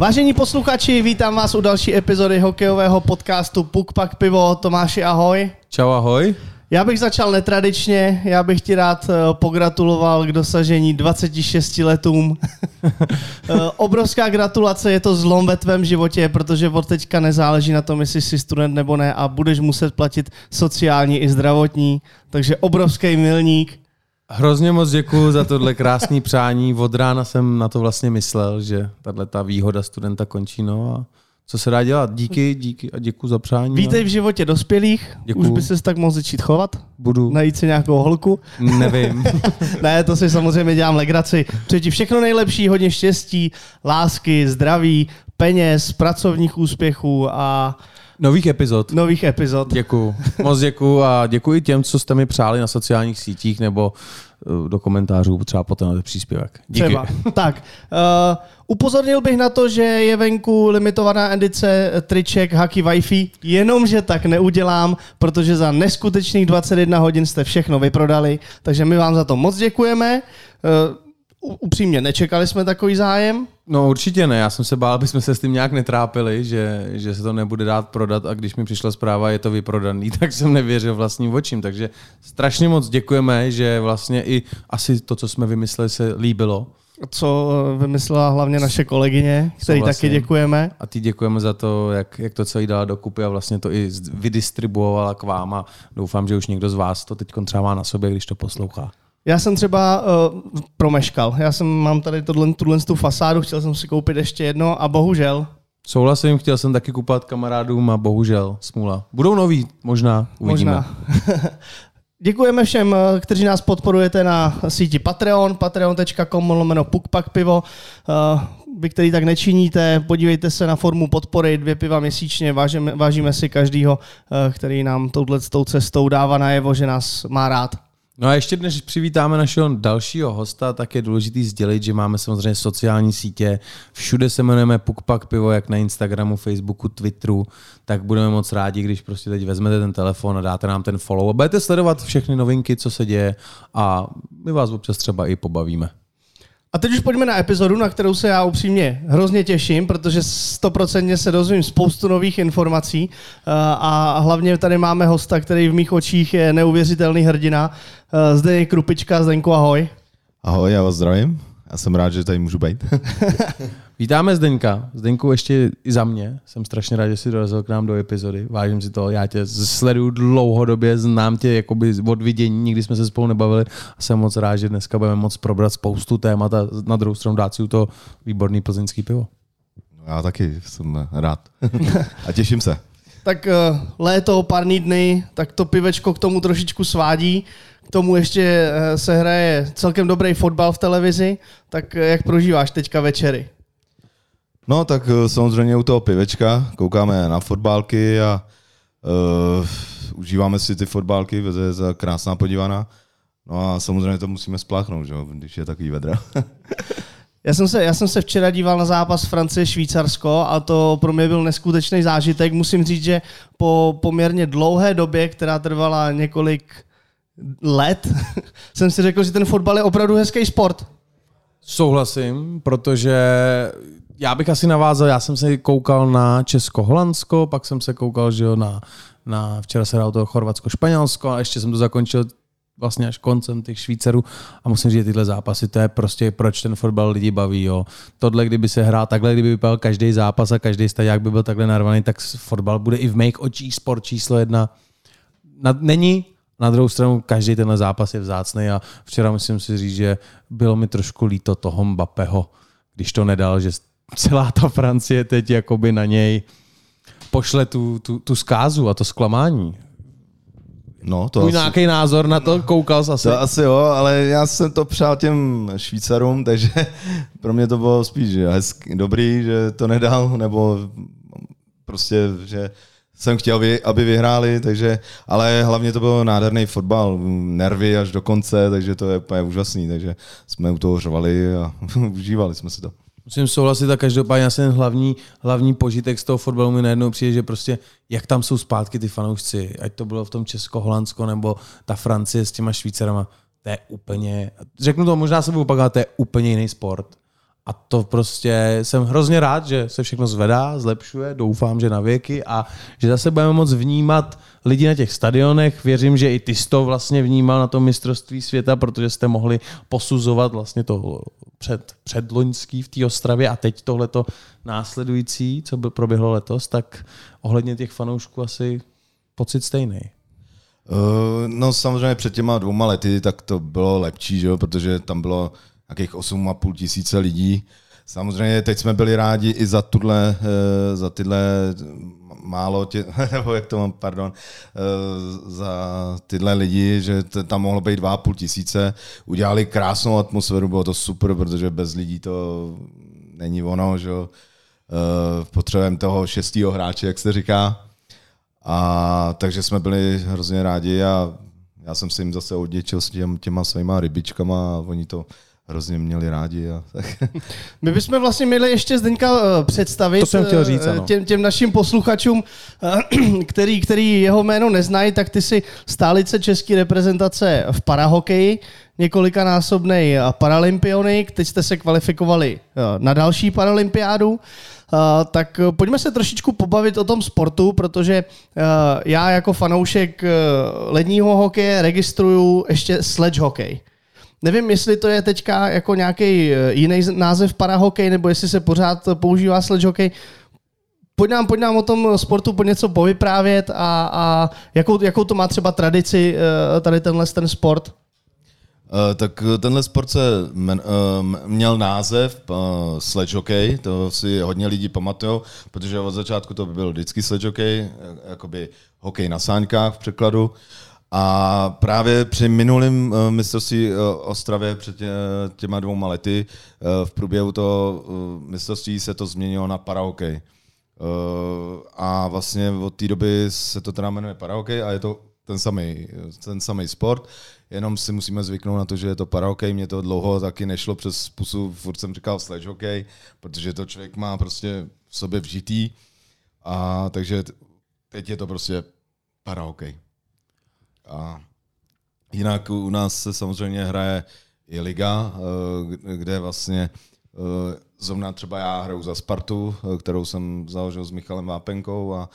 Vážení posluchači, vítám vás u další epizody hokejového podcastu Puk Pak Pivo. Tomáši, ahoj. Čau, ahoj. Já bych začal netradičně, já bych ti rád eh, pogratuloval k dosažení 26 letům. Eh, Obrovská gratulace, je to zlom ve tvém životě, protože od teďka nezáleží na tom, jestli jsi student nebo ne a budeš muset platit sociální i zdravotní, takže obrovský milník. Hrozně moc děkuji za tohle krásné přání. Od rána jsem na to vlastně myslel, že tahle ta výhoda studenta končí. No a co se dá dělat? Díky, díky a děkuji za přání. Vítej v životě dospělých, Děkuju. už by se tak mohl začít chovat, Budu, najít si nějakou holku. nevím. ne, to si samozřejmě dělám legraci. Přeji ti všechno nejlepší, hodně štěstí, lásky, zdraví, peněz, pracovních úspěchů a Nových epizod. nových epizod. Děkuju. Moc děkuju a děkuji těm, co jste mi přáli na sociálních sítích nebo eh, do komentářů třeba potom na ten příspěvek. Díky. Třeba. tak, uh, upozornil bych na to, že je venku limitovaná edice triček Haki Wi-Fi, jenomže tak neudělám, protože za neskutečných 21 hodin jste všechno vyprodali, takže my vám za to moc děkujeme. Uh, upřímně, nečekali jsme takový zájem. No určitě ne, já jsem se bál, aby jsme se s tím nějak netrápili, že, že se to nebude dát prodat a když mi přišla zpráva, je to vyprodaný, tak jsem nevěřil vlastním očím. Takže strašně moc děkujeme, že vlastně i asi to, co jsme vymysleli, se líbilo. co eh, vymyslela hlavně naše kolegyně, který Souhlasím. taky děkujeme. A ty děkujeme za to, jak, jak to celý dala dokupy a vlastně to i vydistribuovala k vám a doufám, že už někdo z vás to teď třeba má na sobě, když to poslouchá. Já jsem třeba uh, promeškal. Já jsem mám tady tohle, tuhle tu fasádu, chtěl jsem si koupit ještě jedno a bohužel. Souhlasím, chtěl jsem taky kupovat kamarádům a bohužel, smůla. Budou noví, možná, uvidíme. Možná. Děkujeme všem, eh, kteří nás podporujete na síti Patreon, patreon.com lomeno pukpakpivo. Eh, Vy, který tak nečiníte, podívejte se na formu podpory, dvě piva měsíčně, vážíme, vážíme si každýho, který nám touhle tou cestou dává najevo, že nás má rád. No a ještě než přivítáme našeho dalšího hosta, tak je důležitý sdělit, že máme samozřejmě sociální sítě. Všude se jmenujeme Pukpak Pivo, jak na Instagramu, Facebooku, Twitteru. Tak budeme moc rádi, když prostě teď vezmete ten telefon a dáte nám ten follow a budete sledovat všechny novinky, co se děje a my vás občas třeba i pobavíme. A teď už pojďme na epizodu, na kterou se já upřímně hrozně těším, protože stoprocentně se dozvím spoustu nových informací eh, a hlavně tady máme hosta, který v mých očích je neuvěřitelný hrdina. Eh, Zde je Krupička, Zdenku, ahoj. Ahoj, já vás zdravím. Já jsem rád, že tady můžu být. Vítáme Zdeňka. Zdeňku ještě i za mě. Jsem strašně rád, že jsi dorazil k nám do epizody. Vážím si to. Já tě sleduju dlouhodobě, znám tě jakoby od vidění, nikdy jsme se spolu nebavili a jsem moc rád, že dneska budeme moc probrat spoustu témat a na druhou stranu dát si u to výborný plzeňský pivo. No, já taky jsem rád. A těším se. Tak eh, léto, párný dny, tak to pivečko k tomu trošičku svádí. K tomu ještě eh, se hraje celkem dobrý fotbal v televizi. Tak eh, jak prožíváš teďka večery? No tak eh, samozřejmě u toho pivečka koukáme na fotbálky a uh, užíváme si ty fotbálky, to je za krásná podívaná. No a samozřejmě to musíme spláchnout, že jo, když je takový vedra. Já jsem, se, já jsem se včera díval na zápas Francie-Švýcarsko a to pro mě byl neskutečný zážitek. Musím říct, že po poměrně dlouhé době, která trvala několik let, jsem si řekl, že ten fotbal je opravdu hezký sport. Souhlasím, protože já bych asi navázal, já jsem se koukal na Česko-Holandsko, pak jsem se koukal, že jo, na, na včera se hrál to Chorvatsko-Španělsko a ještě jsem to zakončil vlastně až koncem těch Švýcarů a musím říct, že tyhle zápasy, to je prostě proč ten fotbal lidi baví. Jo. Tohle, kdyby se hrál takhle, kdyby vypadal každý zápas a každý staják by byl takhle narvaný, tak fotbal bude i v make očích sport číslo jedna. Na, není, na druhou stranu každý tenhle zápas je vzácný a včera musím si říct, že bylo mi trošku líto toho Mbappého, když to nedal, že celá ta Francie teď jakoby na něj pošle tu, tu, tu zkázu a to zklamání. No, to asi, nějaký názor na to? Koukal jsi asi? to asi jo, ale já jsem to přál těm Švýcarům, takže pro mě to bylo spíš že hezky, dobrý, že to nedal, nebo prostě, že jsem chtěl, aby vyhráli, takže, ale hlavně to byl nádherný fotbal, nervy až do konce, takže to je úplně úžasný, takže jsme u toho řvali a užívali jsme si to. Musím souhlasit a každopádně asi ten hlavní, hlavní požitek z toho fotbalu mi najednou přijde, že prostě jak tam jsou zpátky ty fanoušci, ať to bylo v tom Česko, Holandsko nebo ta Francie s těma Švýcarama, to je úplně, řeknu to, možná se budu opakovat, to je úplně jiný sport. A to prostě jsem hrozně rád, že se všechno zvedá, zlepšuje, doufám, že na věky a že zase budeme moc vnímat lidi na těch stadionech. Věřím, že i ty jsi to vlastně vnímal na tom mistrovství světa, protože jste mohli posuzovat vlastně to před, předloňský v té Ostravě a teď tohleto následující, co by proběhlo letos, tak ohledně těch fanoušků asi pocit stejný. Uh, no samozřejmě před těma dvouma lety tak to bylo lepší, že jo? protože tam bylo nějakých 8,5 tisíce lidí. Samozřejmě teď jsme byli rádi i za, tuhle, eh, za tyhle málo, tě, nebo jak to mám, pardon, eh, za tyhle lidi, že tam mohlo být 2,5 tisíce. Udělali krásnou atmosféru, bylo to super, protože bez lidí to není ono, že. Eh, potřebujeme toho šestého hráče, jak se říká. A takže jsme byli hrozně rádi a já jsem se jim zase odděčil s těm, těma svýma rybičkama a oni to hrozně měli rádi. A tak. My bychom vlastně měli ještě Zdeňka eh, představit to jsem chtěl říct, eh, ano. těm, těm našim posluchačům, eh, který, který jeho jméno neznají, tak ty si stálice české reprezentace v parahokeji, několikanásobný paralympionik, teď jste se kvalifikovali na další paralympiádu. Uh, tak pojďme se trošičku pobavit o tom sportu, protože uh, já jako fanoušek uh, ledního hokeje registruju ještě sledge hokej. Nevím, jestli to je teďka jako nějaký jiný název parahokej, nebo jestli se pořád používá sledge hokej. Pojď nám, pojď nám o tom sportu po něco povyprávět a, a jakou, jakou to má třeba tradici tady tenhle ten sport? Uh, tak tenhle sport se měl název uh, sledge hockey, to si hodně lidí pamatují, protože od začátku to byl vždycky sledge hockey, jakoby hokej na sáňkách v překladu. A právě při minulém uh, mistrovství uh, Ostravě před tě, těma dvouma lety v průběhu toho mistrovství se to změnilo na parahokej. Uh, a vlastně od té doby se to teda jmenuje parahokej a je to ten samý, ten samý sport, jenom si musíme zvyknout na to, že je to parahokej, mě to dlouho taky nešlo přes pusu, furt jsem říkal sledge hokej, protože to člověk má prostě v sobě vžitý, a takže teď je to prostě parahokej. A jinak u nás se samozřejmě hraje i liga, eh, kde vlastně eh, zrovna třeba já hraju za Spartu, eh, kterou jsem založil s Michalem Vápenkou a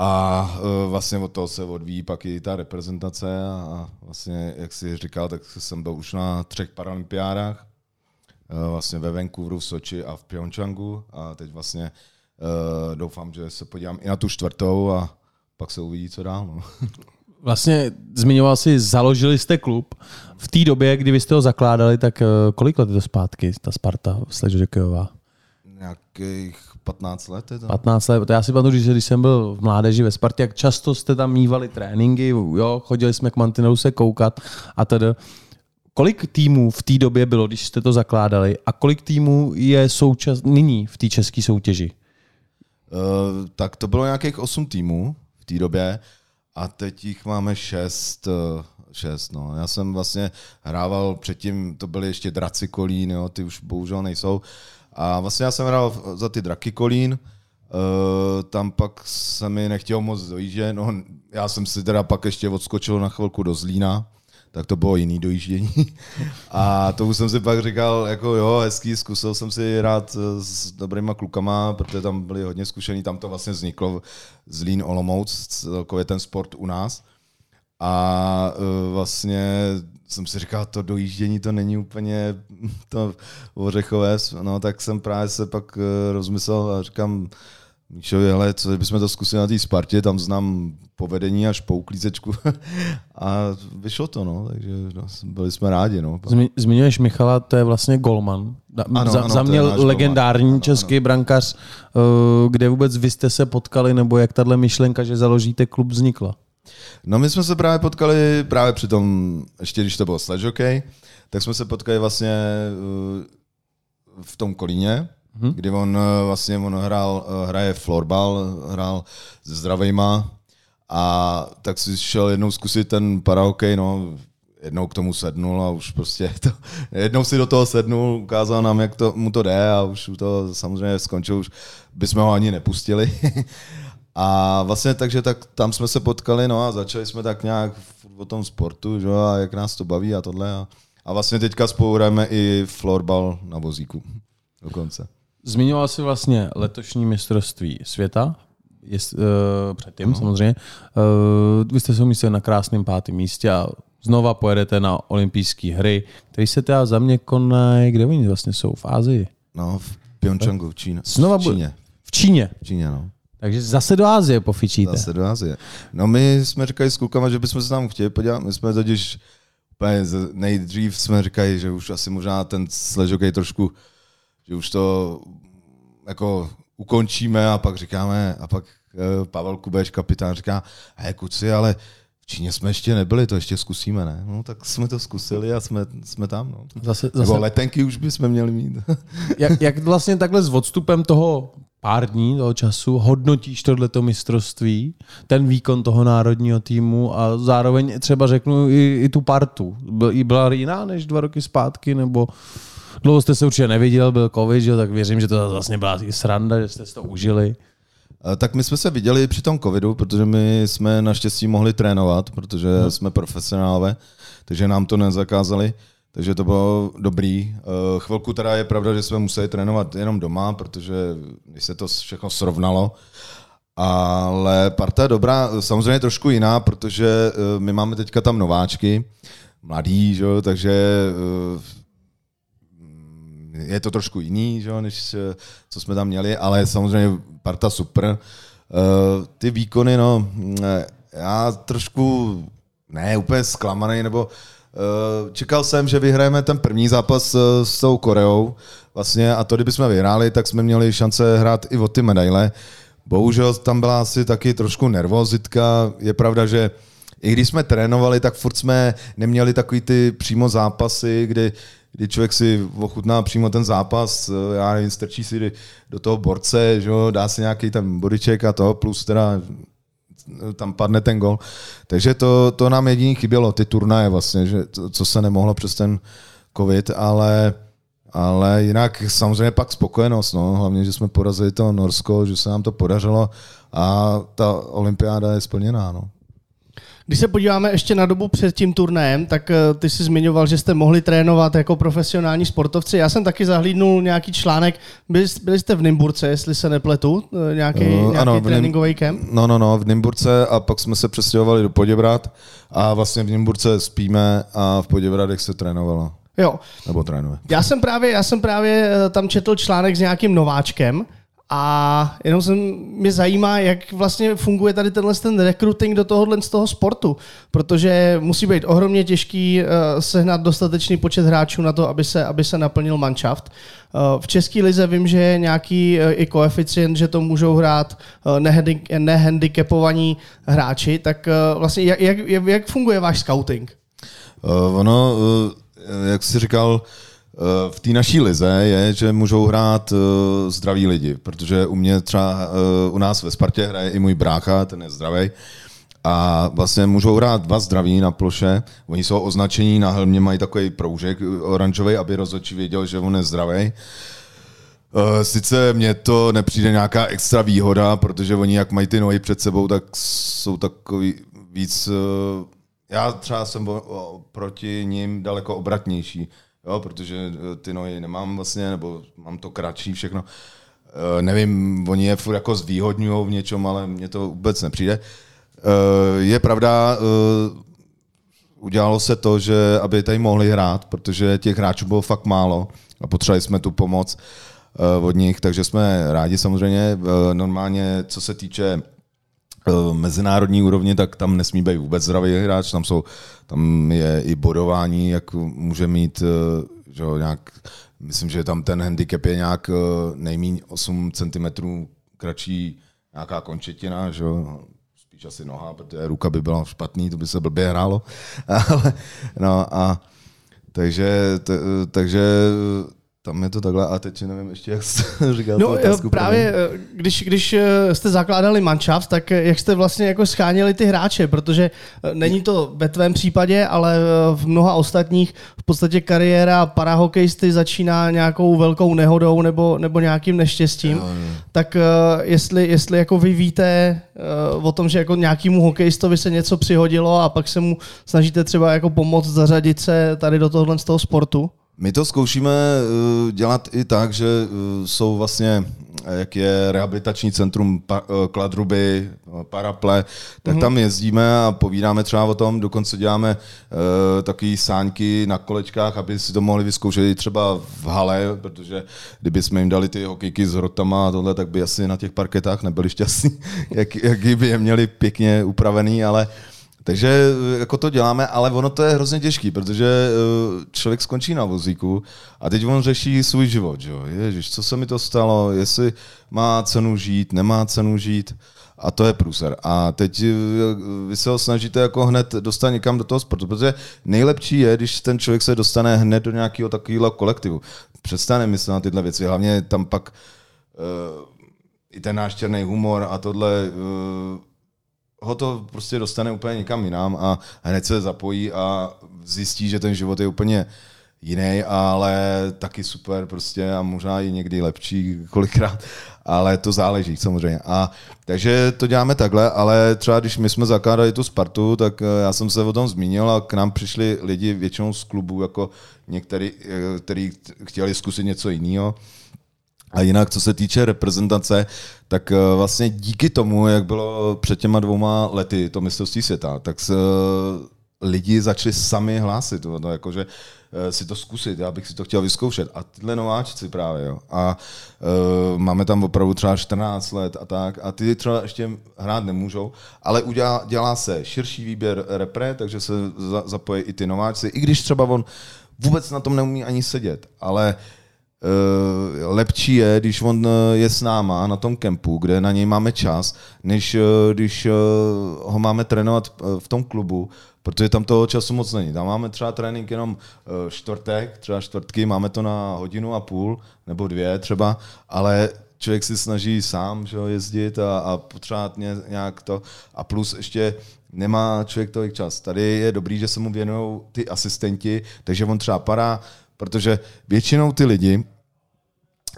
a vlastně od toho se odvíjí pak i ta reprezentace a vlastně, jak jsi říkal, tak jsem byl už na třech paralympiádách, vlastně ve Vancouveru, v Soči a v Pyeongchangu a teď vlastně doufám, že se podívám i na tu čtvrtou a pak se uvidí, co dál. No. Vlastně zmiňoval si, založili jste klub. V té době, kdy vy jste ho zakládali, tak kolik let je to zpátky, ta Sparta Sledžekejová? Nějakých 15 let je to. 15 let. To já si pamatuju, že když jsem byl v mládeži ve Spartě, jak často jste tam mývali tréninky, jo, chodili jsme k Mantinelu se koukat a tedy. Kolik týmů v té době bylo, když jste to zakládali a kolik týmů je součas, nyní v té české soutěži? Uh, tak to bylo nějakých 8 týmů v té době a teď jich máme 6, 6 no. Já jsem vlastně hrával předtím, to byly ještě Draci Kolín, jo, ty už bohužel nejsou. A vlastně já jsem hrál za ty Draky Kolín, uh, tam pak se mi nechtělo moc dojíždět, no já jsem si teda pak ještě odskočil na chvilku do Zlína, tak to bylo jiný dojíždění. A to už jsem si pak říkal, jako jo, hezký, zkusil jsem si hrát s dobrýma klukama, protože tam byli hodně zkušení, tam to vlastně vzniklo Zlín Olomouc, celkově ten sport u nás. A uh, vlastně jsem si říkal, to dojíždění to není úplně to ořechové, no tak jsem právě se pak uh, rozmyslel a říkám, Míšovi, hele, co bychom to zkusili na té Spartě, tam znám povedení až po uklízečku a vyšlo to, no, takže no, byli jsme rádi. No. Zmiňuješ Michala, to je vlastně golman. Ano, za, ano, za mě legendární golman. český ano. brankář, eh, kde vůbec vy jste se potkali, nebo jak tahle myšlenka, že založíte klub vznikla? No my jsme se právě potkali právě při tom, ještě když to bylo sledge hockey, tak jsme se potkali vlastně eh, v tom Kolíně, hmm. kdy on eh, vlastně on hrál, eh, hraje florbal, hrál se zdravejma a tak si šel jednou zkusit ten parahokej, no jednou k tomu sednul a už prostě to, jednou si do toho sednul, ukázal nám, jak to, mu to jde a už to samozřejmě skončil, už bychom ho ani nepustili. a vlastně takže tak tam jsme se potkali, no a začali jsme tak nějak o tom sportu, že, a jak nás to baví a tohle. A, A vlastně teďka spolu i florbal na vozíku dokonce. Zmiňoval jsi vlastně letošní mistrovství světa, jest, uh, předtím no. samozřejmě. Uh, vy jste se umístili na krásném pátém místě a znova pojedete na olympijské hry, které se teda za mě konají, kde oni vlastně jsou, v Ázii? No, v Pyeongchangu, v Číně. Znova v Číně. V Číně. V Číně, no. Takže zase do Ázie pofičíte. Zase do Azie. No my jsme říkali s klukama, že bychom se tam chtěli podívat. My jsme totiž nejdřív jsme říkali, že už asi možná ten sležok trošku, že už to jako ukončíme a pak říkáme, a pak eh, Pavel Kubeš, kapitán, říká, hej kuci, ale v Číně jsme ještě nebyli, to ještě zkusíme, ne? No tak jsme to zkusili a jsme, jsme tam. No. Zase, Nebo zase, letenky už bychom měli mít. jak, jak vlastně takhle s odstupem toho pár dní toho času hodnotíš tohleto mistrovství, ten výkon toho národního týmu a zároveň třeba řeknu i, i tu partu. Byl, byla jiná než dva roky zpátky, nebo dlouho jste se určitě neviděl, byl covid, že? tak věřím, že to vlastně byla i sranda, že jste to užili. Eh, Tak my jsme se viděli při tom covidu, protože my jsme naštěstí mohli trénovat, protože hmm. jsme profesionálové, takže nám to nezakázali. Takže to bylo dobrý. Eh, Chvilku teda je pravda, že jsme museli trénovat jenom doma, protože když se to všechno srovnalo, ale parta je dobrá, samozřejmě trošku jiná, protože eh, my máme teďka tam nováčky, mladý, že? takže je to trošku jiný, že? než eh, co jsme tam měli, ale samozřejmě parta super. Eh, Ty výkony, no, eh, já trošku, ne úplně zklamaný, nebo čekal jsem, že vyhrajeme ten první zápas s tou Koreou, vlastně, a to, kdybychom vyhráli, tak jsme měli šance hrát i o ty medaile. Bohužel tam byla asi taky trošku nervozitka. Je pravda, že i když jsme trénovali, tak furt jsme neměli takový ty přímo zápasy, kdy, kdy člověk si ochutná přímo ten zápas, eh, já nevím, strčí si do toho borce, že jo, dá si nějaký ten bodyček a to, plus teda tam padne ten gol. Takže to, to nám jediný chybělo, ty turnaje vlastně, že to, co se nemohlo přes ten covid, ale, ale jinak samozřejmě pak spokojenost, no, hlavně, že jsme porazili to Norsko, že se nám to podařilo a ta olympiáda je splněná, no. Když se podíváme ještě na dobu před tím turnajem, tak eh, ty jsi zmiňoval, že jste mohli trénovat jako profesionální sportovci. Já jsem taky zahlídnul nějaký článek, byli, byli jste v Nymburce, jestli se nepletu, eh, nějaký, Eh, nějaký ano, tréninkový kemp. No, no, no, v Nymburce a pak jsme se přestěhovali do Poděbrad a vlastně v Nymburce spíme a v Poděbradech se trénovalo. Jo, Nebo trénuje. Já jsem právě, já jsem právě tam četl článek s nějakým nováčkem a jenom jsem, mě zajímá, jak vlastně funguje tady tenhle ten recruiting do tohohle z toho sportu, protože musí být ohromně těžký uh, sehnat dostatečný počet hráčů na to, aby se, aby se naplnil manšaft. Uh, v České lize vím, že je nějaký uh, i koeficient, že to můžou hrát nehandi- nehandicapovaní hráči, tak vlastně jak, jak, jak funguje váš scouting? Uh, ono, uh, jak jsi říkal, uh, v té naší lize je, že můžou hrát uh, zdraví lidi, protože u mě třeba uh, u nás ve Spartě hraje i můj brácha, ten je zdravý. A vlastně můžou hrát dva zdraví na ploše. Oni jsou označení na helmě, mají takový proužek oranžový, aby rozhodčí věděl, že on je zdravý. Eh, Sice mně to nepřijde nějaká extra výhoda, protože oni jak mají ty nohy před sebou, tak jsou takový víc... eh, Já třeba jsem proti ním daleko obratnější, jo, protože eh, ty nohy nemám vlastně, nebo mám to kratší všechno. Eh, Nevím, oni je furt jako zvýhodňují v něčem, ale mně to vůbec nepřijde. Eh, Je pravda, eh, udělalo se to, že aby tady mohli hrát, protože těch hráčů bylo fakt málo a potřebovali jsme tu pomoc od nich, takže jsme rádi samozřejmě. Normálně, co se týče mezinárodní úrovně, tak tam nesmí být vůbec zdravý hráč, tam, jsou, tam je i bodování, jak může mít eh, že jo, nějak, myslím, že tam ten handicap je nějak nejméně 8 cm kratší nějaká končetina, že jo, spíš asi noha, protože ruka by byla špatný, to by se blbě hrálo. No a takže, t, takže tam je to takhle a teď nevím ještě, jak jsi říkal No otázku právě, první. eh, když, když eh, jste zakládali manšaft, tak eh, jak jste vlastně jako scháněli ty hráče, protože eh, není to ve tvém případě, ale eh, v mnoha ostatních v podstatě kariéra parahokejisty začíná nějakou velkou nehodou nebo, nebo nějakým neštěstím. Jo, jo. Tak eh, jestli, jestli jako vy víte eh, o tom, že jako nějakému hokejistovi se něco přihodilo a pak se mu snažíte třeba jako pomoct zařadit se tady do tohohle z toho sportu? My to zkoušíme eh, dělat i tak, že eh, jsou vlastně, eh, jak je rehabilitační centrum Kladruby, Paraple, tak Mhm. tam jezdíme a povídáme třeba o tom, dokonce děláme takové sáňky na kolečkách, aby si to mohli vyzkoušet i třeba v hale, protože kdyby jsme jim dali ty hokejky s hrotama a tohle, tak by asi na těch parketách nebyli šťastní, jak, jak by je měli pěkně upravený, ale takže eh, jako to děláme, ale ono to je hrozně těžký, protože eh, člověk skončí na vozíku a teď on řeší svůj život, že. Ježiš, co se mi to stalo, jestli má cenu žít, nemá cenu žít a to je průser. A teď eh, vy se ho snažíte jako hned dostat někam do toho sportu, protože nejlepší je, když ten člověk se dostane hned do nějakého takového kolektivu. Přestane myslet na tyhle věci, hlavně tam pak uh, i ten náš černý humor a tohle uh, ho to prostě dostane úplně někam jinam a hned se zapojí a zjistí, že ten život je úplně jiný, ale taky super prostě a možná i někdy lepší kolikrát, ale to záleží samozřejmě. A takže to děláme takhle, ale třeba když my jsme zakládali tu Spartu, tak eh, já jsem se o tom zmínil a k nám přišli lidi většinou z klubu, jako některý, eh, který chtěli zkusit něco jiného. A jinak, co se týče reprezentace, tak eh, vlastně díky tomu, jak bylo před těma dvouma lety to mistrovství světa, tak se eh, lidi začali sami hlásit, to jakože eh, si to zkusit, já bych si to chtěl vyzkoušet. A tyhle nováčci právě, jo. A uh, máme tam opravdu třeba 14 let a tak, a ty třeba ještě hrát nemůžou, ale udělá, dělá se širší výběr repre, takže se za, zapojí i ty nováčci, i když třeba on vůbec na tom neumí ani sedět, ale lepší je, když on uh, je s náma na tom kempu, kde na něj máme čas, než uh, když ho máme trénovat v tom klubu, protože tam toho času moc není. Tam máme třeba trénink jenom čtvrtek, třeba čtvrtky, máme to na hodinu a půl, nebo dvě třeba, ale člověk si snaží sám že jezdit a, a potřebovat ně, nějak to. A plus ještě nemá člověk tolik čas. Tady je dobrý, že se mu věnují ty asistenti, takže on třeba padá, protože většinou ty lidi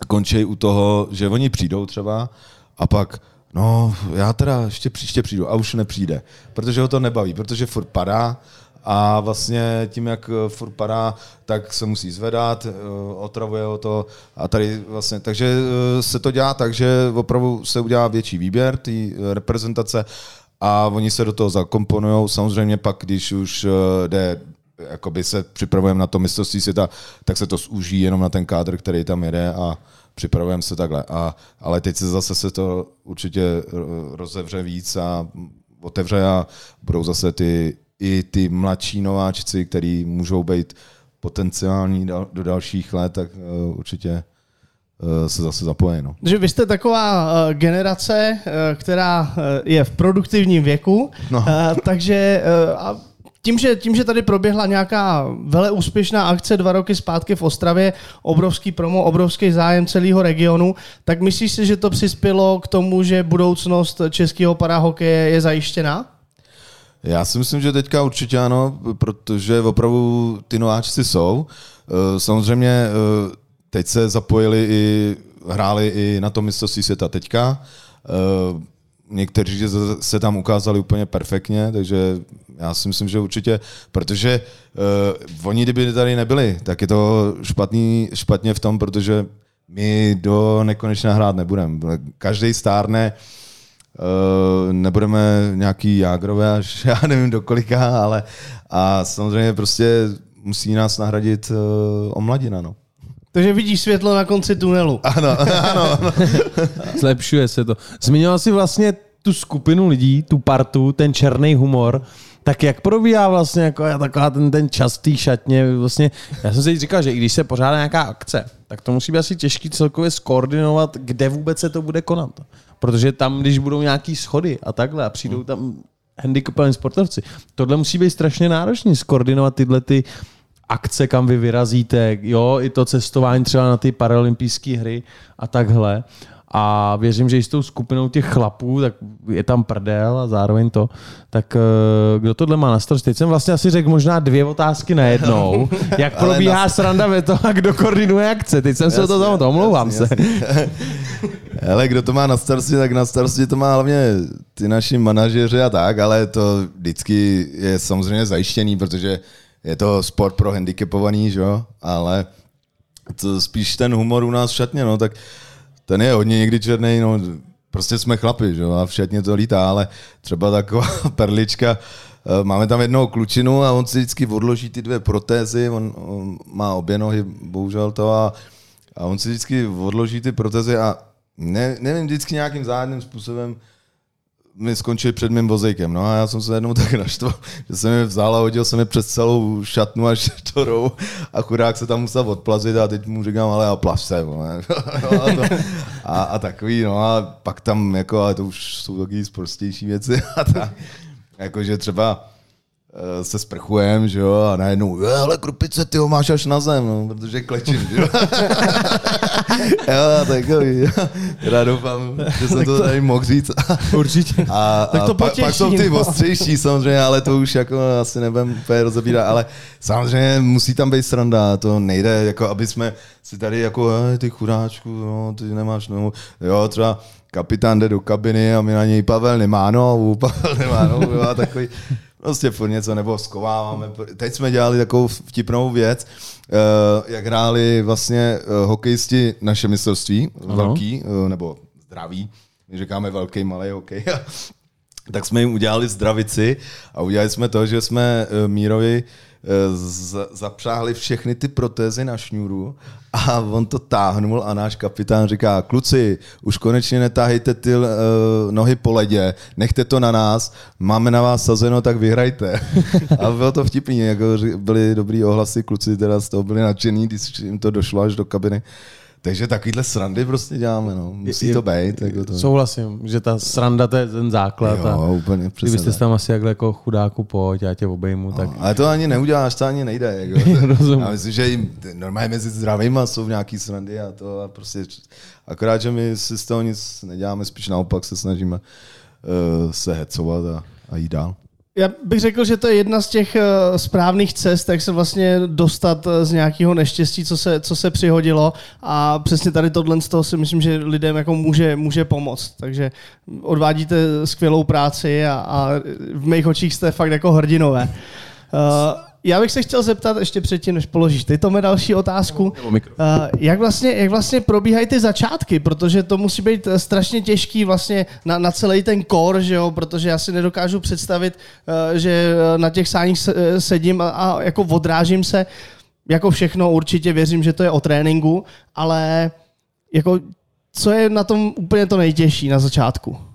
končí u toho, že oni přijdou třeba a pak no já teda ještě příště přijdu a už nepřijde, protože ho to nebaví, protože furt padá a vlastně tím, jak eh, furt padá, tak se musí zvedat, eh, otravuje ho to a tady vlastně, takže eh, se to dělá tak, že opravdu se udělá větší výběr té reprezentace a oni se do toho zakomponují. Samozřejmě pak, když už jde jakoby se připravujeme na to mistrovství světa, tak se to zúží jenom na ten kádr, který tam jede a připravujeme se takhle. A, ale teď se zase se to určitě ro- rozevře víc a otevře a budou zase ty, i ty mladší nováčci, který můžou být potenciální do dalších let, tak uh, určitě uh, se zase zapojí. No. Že vy jste taková uh, generace, která je v produktivním věku, No. takže a tím že, tím, že tady proběhla nějaká vele úspěšná akce dva roky zpátky v Ostravě, obrovský promo, obrovský zájem celého regionu, tak myslíš si, že to přispělo k tomu, že budoucnost českého parahokeje je zajištěná? Já si myslím, že teďka určitě ano, protože opravdu ty nováčci jsou. Eh, Samozřejmě eh, teď se zapojili i, hráli i na tom mistrovství světa teďka. Někteří se tam ukázali úplně perfektně, takže já si myslím, že určitě, protože uh, oni kdyby tady nebyli, tak je to špatný, špatně v tom, protože my do nekonečna hrát nebudeme. Každý stárne, Uh, nebudeme nějaký jágrové až já nevím do kolika, ale a samozřejmě prostě musí nás nahradit uh, omladina, no. Takže vidíš světlo na konci tunelu. Ano, ano, ano. Zlepšuje se to. Zmiňoval jsi vlastně tu skupinu lidí, tu partu, ten černý humor. Tak jak probíhá vlastně jako taková ten, ten čas té šatně? Vlastně, já jsem si říkal, že i když se pořádá nějaká akce, tak to musí být asi těžký celkově skoordinovat, kde vůbec se to bude konat. Protože tam, když budou nějaký schody a takhle a přijdou tam handicapovaní sportovci, tohle musí být strašně náročný, skoordinovat tyhle ty akce, kam vy vyrazíte, jo, i to cestování třeba na ty paralympijské hry a takhle. A věřím, že i s tou skupinou těch chlapů, tak je tam prdel a zároveň to. Tak eh, kdo tohle má na starosti? Teď jsem vlastně asi řekl možná dvě otázky najednou. Jak probíhá na... sranda ve to a kdo koordinuje akce? Teď jsem jasně, se o to tam, to omlouvám jasně, se. Jasně. Ale kdo to má na starosti, tak na starosti to má hlavně ty naši manažeři a tak, ale to vždycky je samozřejmě zajištěný, protože je to sport pro handicapovaný, že jo? ale to spíš ten humor u nás v šatně, no, tak ten je hodně někdy černý, no, prostě jsme chlapi, že jo, a v šatně to lítá, ale třeba taková perlička, eh, máme tam jednoho klučinu a on si vždycky odloží ty dvě protézy, on, on má obě nohy, bohužel to, a, a on si vždycky odloží ty protézy a ne, nevím, vždycky nějakým záhadným způsobem mi skončili před mým vozejkem. No a já jsem se jednou tak naštval, že jsem je vzal a hodil jsem je přes celou šatnu až do rohu a chudák se tam musel odplazit a teď mu říkám, ale a plaš se. No, a, to, a, a, takový, no a pak tam, jako, ale to už jsou taky prostější věci a tak. Jakože třeba se sprchujem, že jo, a najednou, hele, krupice, ty ho máš až na zem, no, protože klečím, že jo. jo, takový, teda doufám, že jsem to tady mohl říct. Určitě. A, tak to a pak, pak jsou ty no. ostřejší samozřejmě, ale to už jako asi nebudem úplně rozebírat, ale samozřejmě musí tam být sranda, to nejde, jako aby jsme si tady jako, ty chudáčku, no, ty nemáš, no, jo, třeba kapitán jde do kabiny a my na něj Pavel nemá no, Pavel nemá no, a takový, Prostě furt něco, nebo skováváme. Teď jsme dělali takovou vtipnou věc, eh, jak hráli vlastně eh, hokejisti naše mistrovství, ano. velký, eh, nebo zdraví, my říkáme velký, malý hokej, tak jsme jim udělali zdravici a udělali jsme to, že jsme Mírovi zapřáhli všechny ty protézy na šňůru a on to táhnul a náš kapitán říká, kluci, už konečně netáhejte ty uh, nohy po ledě, nechte to na nás, máme na vás sazeno, tak vyhrajte. a bylo to vtipný, jako byly dobrý ohlasy, kluci teda z toho byli nadšení, když jim to došlo až do kabiny. Takže takovýhle srandy prostě děláme, no. Musí je, to být. Jako to. Souhlasím, že ta sranda to je ten základ. Jo, a úplně přesně Kdybyste tam asi jakhle jako chudáku pojď, já tě obejmu, no, tak... Ale to ani neuděláš, to ani nejde. Jako. Rozumím. Já myslím, že jim normálně mezi zdravýma jsou nějaký srandy a to a prostě akorát, že my si z toho nic neděláme, spíš naopak se snažíme uh, se hecovat a, a jít dál. Já bych řekl, že to je jedna z těch eh, správných cest, jak se vlastně dostat eh, z nějakého neštěstí, co se, co se přihodilo a přesně tady tohle z toho si myslím, že lidem jako může, může pomoct. Takže odvádíte skvělou práci a, a v mých očích jste fakt jako hrdinové. Uh, já bych se chtěl zeptat ještě předtím, než položíš ty tome další otázku. Uh, jak, vlastně, jak vlastně probíhají ty začátky, protože to musí být eh, strašně těžký vlastně na, na celý ten kor, že jo? protože já si nedokážu představit, uh, že na těch sáních sedím a, a jako odrážím se, jako všechno určitě věřím, že to je o tréninku, ale jako co je na tom úplně to nejtěžší na začátku?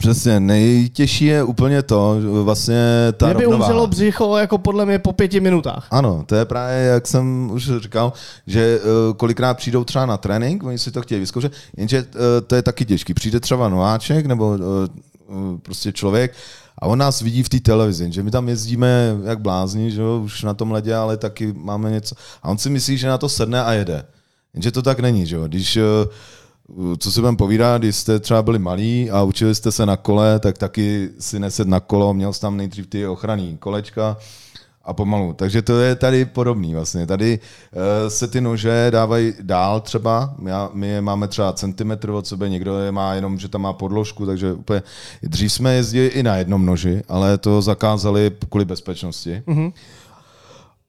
Přesně, nejtěžší je úplně to, vlastně ta Mě by rovnováha. umřelo břicho jako podle mě po pěti minutách. Ano, to je právě, jak jsem už říkal, že uh, kolikrát přijdou třeba na trénink, oni si to chtějí vyzkoušet, jenže uh, to je taky těžký. Přijde třeba nováček nebo uh, prostě člověk a on nás vidí v té televizi, že my tam jezdíme jak blázni, že jo, už na tom ledě, ale taky máme něco. A on si myslí, že na to sedne a jede. Jenže to tak není, že jo. Když uh, co si budeme povídat, když jste třeba byli malí a učili jste se na kole, tak taky si neset na kolo, měl jsi tam nejdřív ty ochranný kolečka a pomalu. Takže to je tady podobný vlastně. Tady uh, se ty nože dávají dál třeba, my, my je máme třeba centimetr od sebe, někdo je má jenom, že tam má podložku, takže úplně... Dřív jsme jezdili i na jednom noži, ale to zakázali kvůli bezpečnosti. Mm-hmm.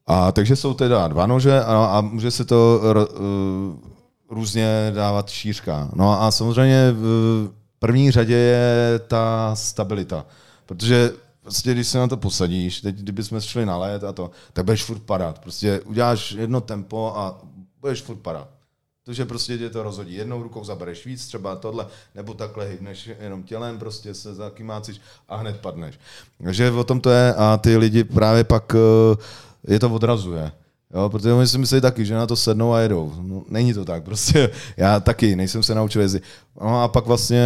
A takže jsou teda dva nože a, a může se to uh, různě dávat šířka. No a samozřejmě v první řadě je ta stabilita. Protože prostě když se na to posadíš, teď kdybychom šli na let a to, tak budeš furt padat. Prostě uděláš jedno tempo a budeš furt padat. že prostě tě to rozhodí. Jednou rukou zabereš víc, třeba tohle, nebo takhle hybneš jenom tělem, prostě se zakymácíš a hned padneš. Takže o tom to je a ty lidi právě pak eh, je to odrazuje. Jo, protože oni si myslí taky, že na to sednou a jedou. No, není to tak, prostě já taky nejsem se naučil jezdit. No a pak vlastně,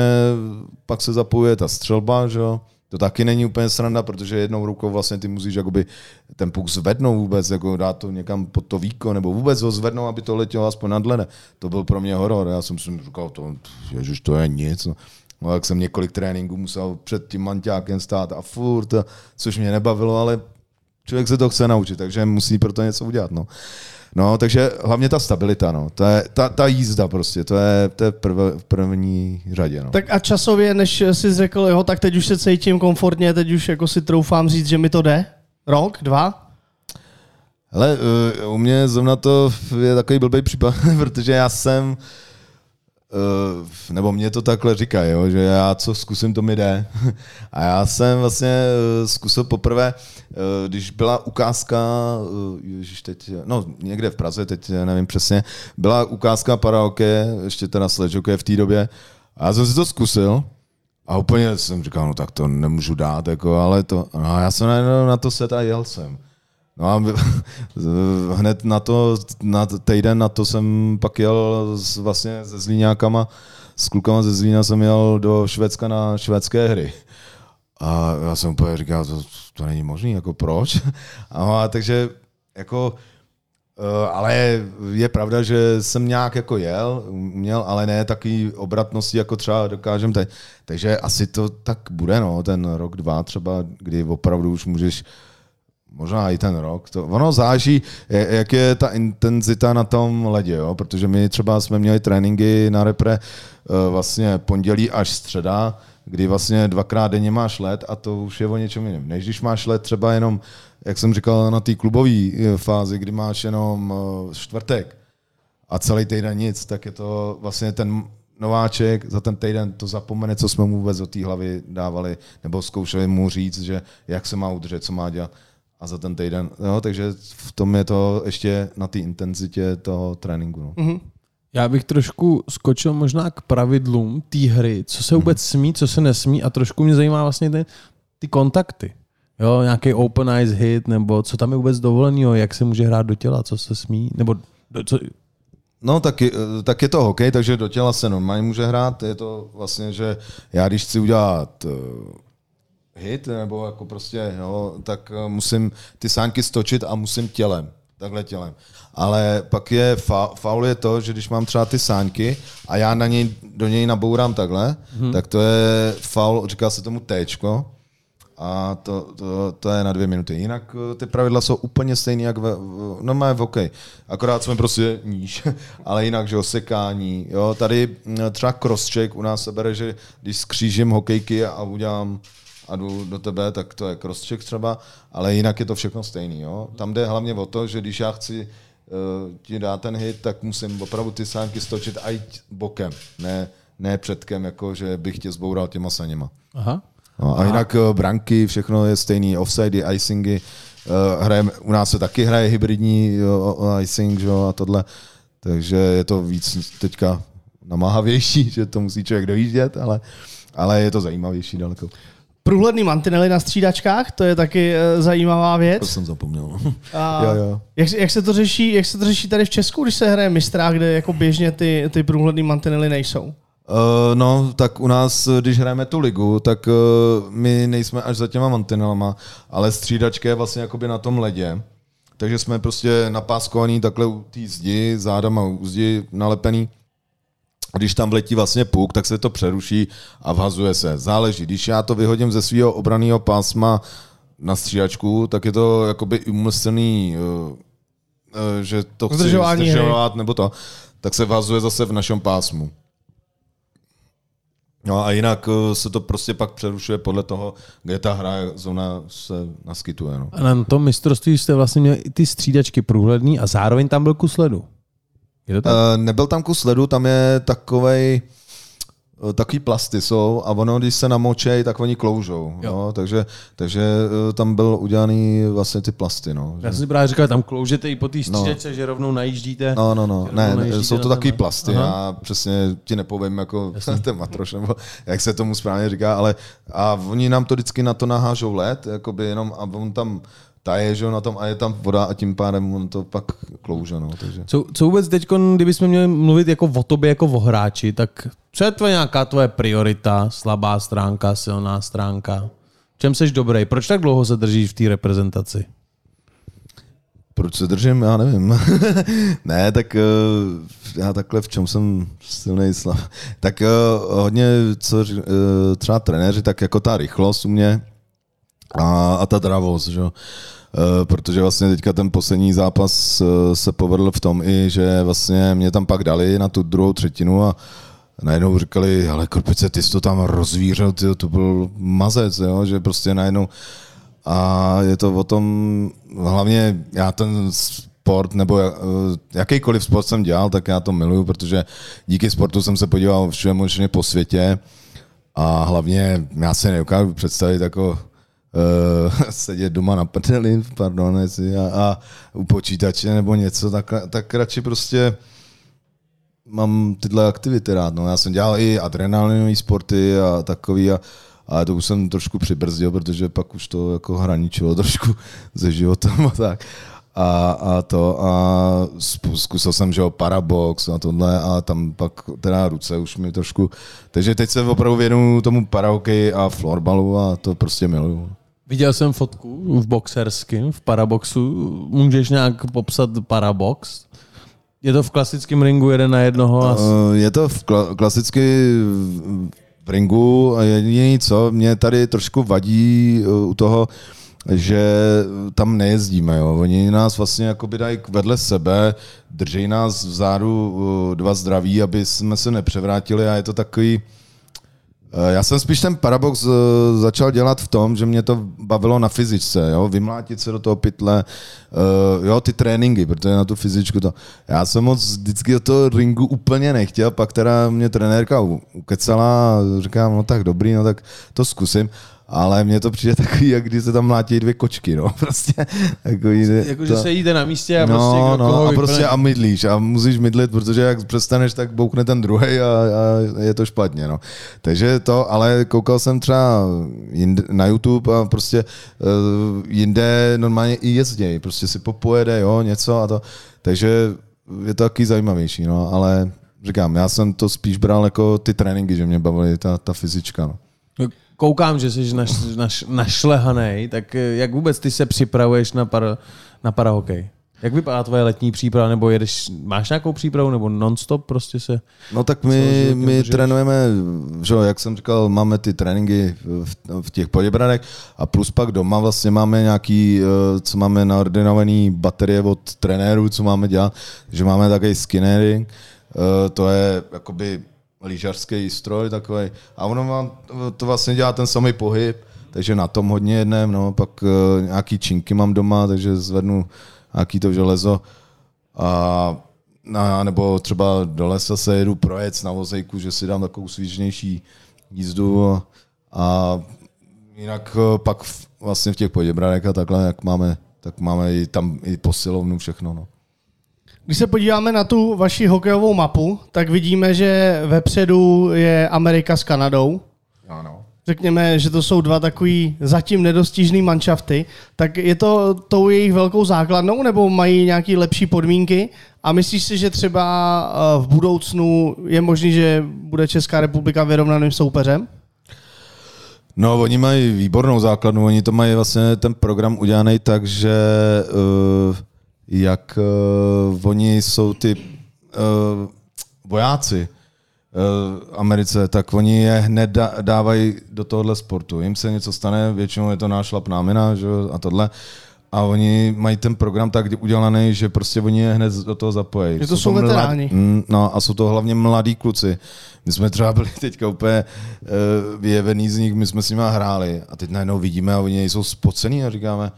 pak se zapojuje ta střelba, že jo, To taky není úplně sranda, protože jednou rukou vlastně ty musíš jakoby ten puk zvednout vůbec, jako dát to někam pod to víko, nebo vůbec ho zvednout, aby to letělo aspoň nad lede. To byl pro mě horor. Já jsem si říkal, to, ježiš, to je nic. No. No, jak jsem několik tréninků musel před tím manťákem stát a furt, což mě nebavilo, ale člověk se to chce naučit, takže musí pro to něco udělat. No. No, takže hlavně ta stabilita, no. To je, ta, ta jízda prostě, to je, to je prv, v první řadě, no. Tak a časově, než jsi řekl, jo, tak teď už se cítím komfortně, teď už jako si troufám říct, že mi to jde? Rok, dva? Hele, uh, u mě zrovna to je takový blbý případ, protože já jsem nebo mě to takhle říká, jo, že já co zkusím, to mi jde. A já jsem vlastně uh, zkusil poprvé, uh, když byla ukázka, ježiš, teď, no někde v Praze, teď nevím přesně, byla ukázka paraoke, ještě teda sledžoke v té době, a já jsem si to zkusil a úplně jsem říkal, no tak to nemůžu dát, jako, ale to, no já jsem na to set a jel jsem. No a hned na to, na týden na to jsem pak jel s, vlastně se Zlíňákama, s klukama ze Zlína jsem jel do Švédska na švédské hry. A já jsem úplně říkal, to, to není možné, jako proč? A, takže jako, eh, ale je pravda, že jsem nějak jako jel, měl, ale ne takový obratnosti, jako třeba dokážem teď. Takže asi to tak bude, no, ten rok, dva třeba, kdy opravdu už můžeš možná i ten rok. To, ono záží, jak je ta intenzita na tom ledě, jo? protože my třeba jsme měli tréninky na repre eh, vlastně pondělí až středa, kdy vlastně dvakrát denně máš let a to už je o něčem jiném. Než když máš let třeba jenom, jak jsem říkal, na té klubové eh, fázi, kdy máš jenom eh, čtvrtek a celý týden nic, tak je to vlastně ten nováček za ten týden to zapomene, co jsme mu vůbec do té hlavy dávali, nebo zkoušeli mu říct, že jak se má udržet, co má dělat a za ten týden. No, takže v tom je to ještě na té intenzitě toho tréninku. No. Mm-hmm. Já bych trošku skočil možná k pravidlům té hry, co se vůbec mm-hmm. smí, co se nesmí a trošku mě zajímá vlastně ty, ty kontakty. Jo, nějaký open eyes hit, nebo co tam je vůbec dovolený, jak se může hrát do těla, co se smí, nebo do, co, No, tak, tak je to hokej, takže do těla se normálně může hrát. Je to vlastně, že já když chci udělat hit, nebo jako prostě, jo, tak eh, musím ty sánky stočit a musím tělem, takhle tělem. Ale pak je fa- faul je to, že když mám třeba ty sánky a já na něj, do něj nabourám takhle, hmm. tak to je faul, říká se tomu Tčko, a to, to, to, je na dvě minuty. Jinak eh, ty pravidla jsou úplně stejné, jak ve, no má v hokej. Akorát jsme prostě níž, ale jinak, že sekání. Jo. Tady hm, třeba crosscheck u nás se bere, že když skřížím hokejky a udělám a jdu do tebe, tak to je crosscheck třeba, ale jinak je to všechno stejný. Jo? Tam jde hlavně o to, že když já chci uh, ti dát ten hit, tak musím opravdu ty sánky stočit i bokem, ne, ne předkem, jako že bych tě zboural těma saněma. Aha. No, a jinak uh, branky, všechno je stejný, offside, icingy, uh, hrajem, u nás se taky hraje hybridní uh, icing že, a tohle, takže je to víc teďka namáhavější, že to musí člověk dojíždět, ale, ale je to zajímavější daleko. Průhledný mantinely na střídačkách, to je taky uh, zajímavá věc. To jsem zapomněl. A jo, jo. Jak, jak, se to řeší, jak se to řeší tady v Česku, když se hraje mistrá, kde jako běžně ty, ty průhledný mantinely nejsou? Uh, no, tak u nás, když hrajeme tu ligu, tak uh, my nejsme až za těma mantinelama, ale střídačka je vlastně jakoby na tom ledě. Takže jsme prostě napáskovaný takhle u té zdi, zádama u zdi nalepený když tam vletí vlastně puk, tak se to přeruší a vhazuje se. Záleží. Když já to vyhodím ze svého obraného pásma na stříhačku, tak je to jakoby umyslný, eh, eh, že to chci zdržovat, nebo to, tak se vhazuje zase v našem pásmu. No a jinak eh, se to prostě pak přerušuje podle toho, kde ta hra zóna se naskytuje. No. A na tom mistrovství jste vlastně měli i ty střídačky průhledný a zároveň tam byl kus ledu. Je to tak? Uh, nebyl tam kus ledu, tam je takovej, eh, takový plasty jsou a ono, když se namočej, tak oni kloužou. No, takže, takže eh, tam byl udělaný vlastně ty plasty. No, Já jsem si právě říkal, tam kloužete i po té střídečce, no. že rovnou najíždíte. No, no, no. Ne, jsou to takový plasty. Aha. Já přesně ti nepovím, jako ten matroš, nebo jak se tomu správně říká, ale a oni nám to vždycky na to nahážou led, jakoby jenom a on tam je, že na tom a je tam voda a tím pádem on to pak klouže. No, takže. Co, co vůbec teď, kdybychom měli mluvit jako o tobě, jako o hráči, tak co je tvoje nějaká tvoje priorita, slabá stránka, silná stránka? V čem jsi dobrý? Proč tak dlouho se držíš v té reprezentaci? Proč se držím, já nevím. ne, tak uh, já takhle v čem jsem silný slav. Tak uh, hodně, co uh, třeba trenéři, tak jako ta rychlost u mě a, a ta dravost, že? Uh, protože vlastně teďka ten poslední zápas uh, se povedl v tom i, že vlastně mě tam pak dali na tu druhou třetinu a najednou říkali, ale Korpice, ty jsi to tam rozvířil, ty, to byl mazec, jo? že prostě najednou a je to o tom, hlavně já ten sport, nebo eh, jakýkoliv sport jsem dělal, tak já to miluju, protože díky sportu jsem se podíval všude možně po světě a hlavně já se neukážu představit jako uh, sedět doma na prdeli, pardon, jestli, a, a u počítače nebo něco, tak, tak radši prostě mám tyhle aktivity rád. No. Já jsem dělal i adrenalinové sporty a takový a ale to už jsem trošku přibrzdil, protože pak už to jako hraničilo trošku se životem a tak. A, a to a zkusil jsem, že jo, parabox a tohle a tam pak teda ruce už mi trošku, takže teď se opravdu věnuju tomu parahokeji a florbalu a to prostě miluju. Viděl jsem fotku v boxerském, v paraboxu. Můžeš nějak popsat parabox? Je to v klasickém ringu jeden na jednoho? A... Eh, je to v kla- klasicky v ringu a jediné co, mě tady trošku vadí uh, u toho, že tam nejezdíme. Jo. Oni nás vlastně jakoby dají vedle sebe, drží nás vzadu uh, dva zdraví, aby jsme se nepřevrátili a je to takový, Eh, já jsem spíš ten parabox eh, začal dělat v tom, že mě to bavilo na fyzičce, jo? vymlátit se do toho pytle, uh, jo, ty tréninky, protože na tu fyzičku to. Já jsem moc vždycky do toho ringu úplně nechtěl, pak teda mě trenérka ukecala říkám, no tak dobrý, no tak to zkusím ale mně to přijde takový, jak když se tam mlátí dvě kočky, no, prostě. Takový, jako, to... že se jíte na místě a no, prostě no, no, a prostě a mydlíš a musíš mydlit, protože jak přestaneš, tak boukne ten druhý a, a, je to špatně, no. Takže to, ale koukal jsem třeba jinde, na YouTube a prostě uh, jinde normálně i jezděj, prostě si popojede, jo, něco a to, takže je to taky zajímavější, no, ale říkám, já jsem to spíš bral jako ty tréninky, že mě bavily ta, ta fyzička, no koukám, že jsi naš, naš, našlehanej, tak eh, jak vůbec ty se připravuješ na, para, na parahokej? Jak vypadá tvoje letní příprava, nebo jedeš, máš nějakou přípravu, nebo nonstop prostě se... No tak my, my trénujeme, že jak jsem říkal, máme ty tréninky v, v těch poděbradech a plus pak doma vlastně máme nějaký, eh, co máme naordinovaný baterie od trenérů, co máme dělat, že máme takový skinnery, eh, to je jakoby lyžařský stroj takový. A ono vám to vlastně dělá ten samý pohyb, takže na tom hodně jednem, no, pak uh, nějaký činky mám doma, takže zvednu nějaký to železo a na, nebo třeba do lesa se jedu projet na vozejku, že si dám takovou svížnější jízdu a, a jinak uh, pak v, vlastně v těch poděbradech a takhle, jak máme, tak máme i tam i posilovnu všechno, no. Když se podíváme na tu vaši hokejovou mapu, tak vidíme, že vepředu je Amerika s Kanadou. Ano. Řekněme, že to jsou dva takový zatím nedostižný manšafty. Tak je to tou jejich velkou základnou, nebo mají nějaké lepší podmínky? A myslíš si, že třeba eh, v budoucnu je možný, že bude Česká republika vyrovnaným soupeřem? No, oni mají výbornou základnu, oni to mají vlastně ten program udělaný tak, že uh, jak uh, oni jsou ty uh, vojáci uh, Americe, tak oni je hned da, dávají do tohohle sportu. Jim se něco stane, většinou je to nášlap námina že, a tohle. A oni mají ten program tak udělaný, že prostě oni je hned do toho zapojí. Že to jsou, jsou veteráni. Mm, no a jsou to hlavně mladí kluci. My jsme třeba byli teďka úplně uh, vyjevený z nich, my jsme s nimi hráli a teď najednou vidíme a oni jsou spocený a říkáme,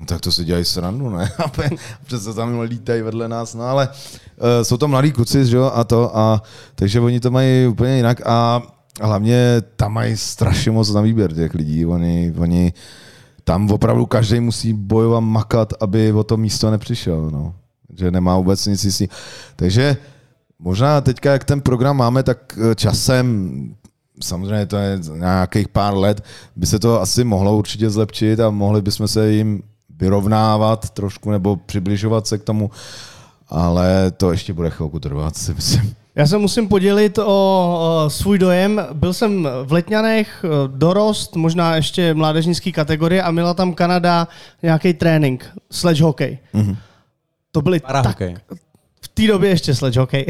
No, tak to si dělají srandu, ne? Přesto tam lítají vedle nás, no ale uh, jsou to mladí kluci, že jo, a to, a, takže oni to mají úplně jinak a hlavně tam mají strašně moc na výběr těch lidí, oni, oni tam opravdu každý musí bojovat, makat, aby o to místo nepřišel, no. Že nemá vůbec nic jistý. Takže možná teďka, jak ten program máme, tak eh, časem samozřejmě to je nějakých pár let, by se to asi mohlo určitě zlepšit a mohli bychom se jim vyrovnávat trošku nebo přibližovat se k tomu, ale to ještě bude chvilku trvat, si myslím. Já se musím podělit o, svůj dojem. Byl jsem v Letňanech, eh, dorost, možná ještě mládežnický kategorie a měla tam Kanada nějaký trénink, sledge hockey. Mm-hmm. To byly tak, Parahokej. v té době ještě sledge hockey.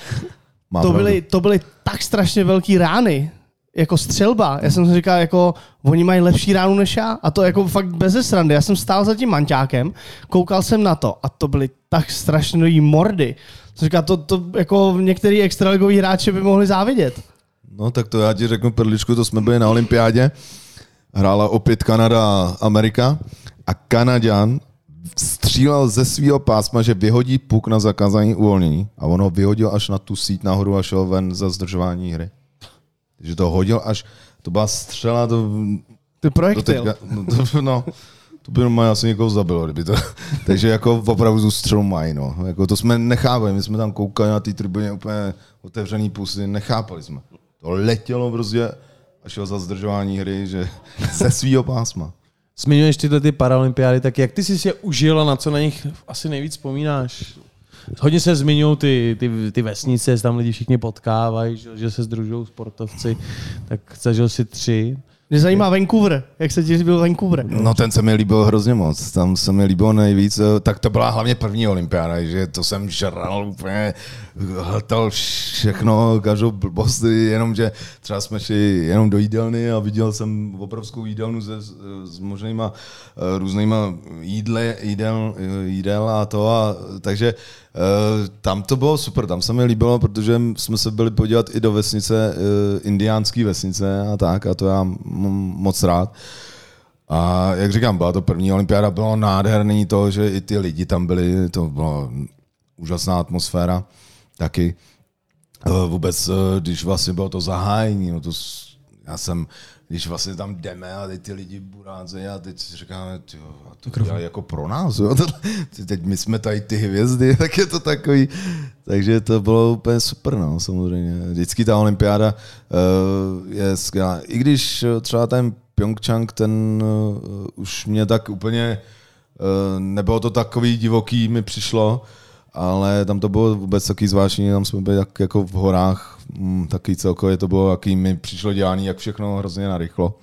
Má to, byly, to byly tak strašně velký rány, jako střelba. Já jsem si říkal, jako oni mají lepší ránu než já a to jako fakt bez srandy. Já jsem stál za tím manťákem, koukal jsem na to a to byly tak strašné mordy. Jsem říkal, to, to jako některý extraligoví hráči by mohli závidět. No tak to já ti řeknu perličku, to jsme byli na olympiádě, hrála opět Kanada a Amerika a Kanaďan střílel ze svého pásma, že vyhodí puk na zakázání uvolnění a on ho vyhodil až na tu síť nahoru a šel ven za zdržování hry. Takže to hodil až, to byla střela, to, Ty to projektil. teďka, no, to, no, to by normálně asi někoho zabilo, kdyby to, takže jako opravdu tu střelu mají, no. Jako to jsme nechápali, my jsme tam koukali na té tribuně úplně otevřený pusy, nechápali jsme. To letělo prostě a šel za zdržování hry, že ze svýho pásma. Zmiňuješ tyhle ty paralympiády, tak jak ty jsi si je užil a na co na nich asi nejvíc vzpomínáš? Hodně se zmiňují ty, ty, ty vesnice, se tam lidi všichni potkávají, že, že se združují sportovci, tak zažil si tři. Mě zajímá Vancouver, jak se ti líbil Vancouver. No ten se mi líbil hrozně moc, tam se mi líbilo nejvíc, eh, tak to byla hlavně první olympiáda, že to jsem žral úplně, hltal všechno, každou blbost, jenomže třeba jsme šli jenom do jídelny a viděl jsem obrovskou jídelnu se, s, možnýma eh, různýma jídle, jídel, jídel a to a takže eh, tam to bylo super, tam se mi líbilo, protože jsme se byli podívat i do vesnice, eh, indiánský vesnice a tak a to já moc rád. A jak říkám, byla to první olympiáda, bylo nádherný to, že i ty lidi tam byli, to byla úžasná atmosféra taky. Eh, Vůbec, eh, když vlastně bylo to zahájení, no to, já jsem, když vlastně tam jdeme a teď ty lidi burázejí a teď si říkáme, tyjo, a to dělají jako pro nás, jo? Teď my jsme tady ty hvězdy, tak je to takový, takže to bylo úplně super, no, samozřejmě. Vždycky ta olympiáda uh, je skvělá. I když eh, třeba ten Pyeongchang, ten uh, už mě tak úplně, uh, nebylo to takový divoký, mi přišlo, ale tam to bylo vůbec taky zvláštní, tam jsme byli tak jako v horách, mm, taky celkově to bylo, jaký mi přišlo dělání, jak všechno hrozně narychlo.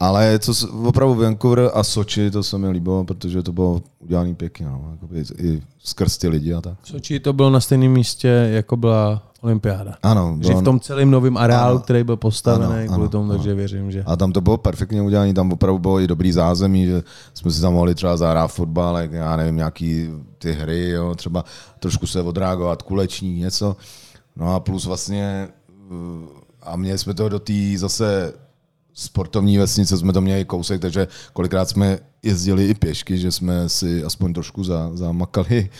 Ale co opravdu Vancouver a Soči, to se mi líbilo, protože to bylo udělané pěkně, no, i skrz ty lidi a tak. Soči to bylo na stejném místě, jako byla olympiáda. Ano, Že bylo- v tom celém novém areálu, Ano. který byl postavený Ano, kvůli ano, tomu, ano. takže věřím, že... A tam to bylo perfektně udělané, tam opravdu bylo i dobrý zázemí, že jsme si tam mohli třeba zahrát fotbal, jak já nevím, nějaký ty hry, jo, třeba trošku se odreagovat, kuleční, něco. No a plus vlastně, uh, a měli jsme to do té zase sportovní vesnice, jsme to měli kousek, takže kolikrát jsme jezdili i pěšky, že jsme si aspoň trošku za, zamakali.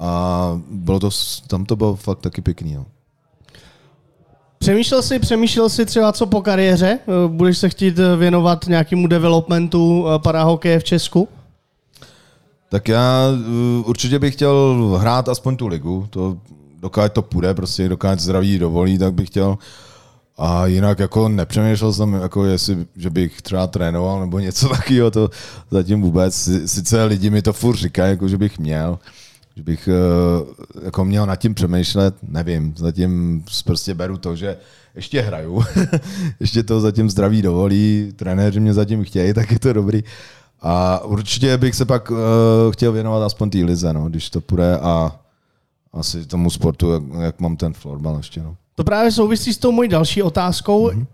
A bylo to, tam to bylo fakt taky pěkný. Jo. Přemýšlel jsi, přemýšlel jsi třeba co po kariéře? Eh, Budeš se chtít eh, věnovat nějakému developmentu eh, parahokeje v Česku? Tak já určitě bych chtěl hrát aspoň tu ligu, to dokud to půjde, prostě dokud zdraví dovolí, tak bych chtěl. A jinak jako nepřemýšlel jsem, jako jestli, že bych třeba trénoval nebo něco takového, to zatím vůbec. Si- Sice lidi mi to furt říkají, jako že bych měl, že bych uh, jako měl nad tím přemýšlet, nevím, zatím prostě beru to, že ještě hraju, ještě to zatím zdraví dovolí, trenéři mě zatím chtějí, tak je to dobrý. A určitě bych se pak uh, chtěl věnovat aspoň té lize, no, když to půjde a asi tomu sportu, jak, jak mám ten florbal ještě. No. To právě souvisí s tou mojí další otázkou. Mm-hmm.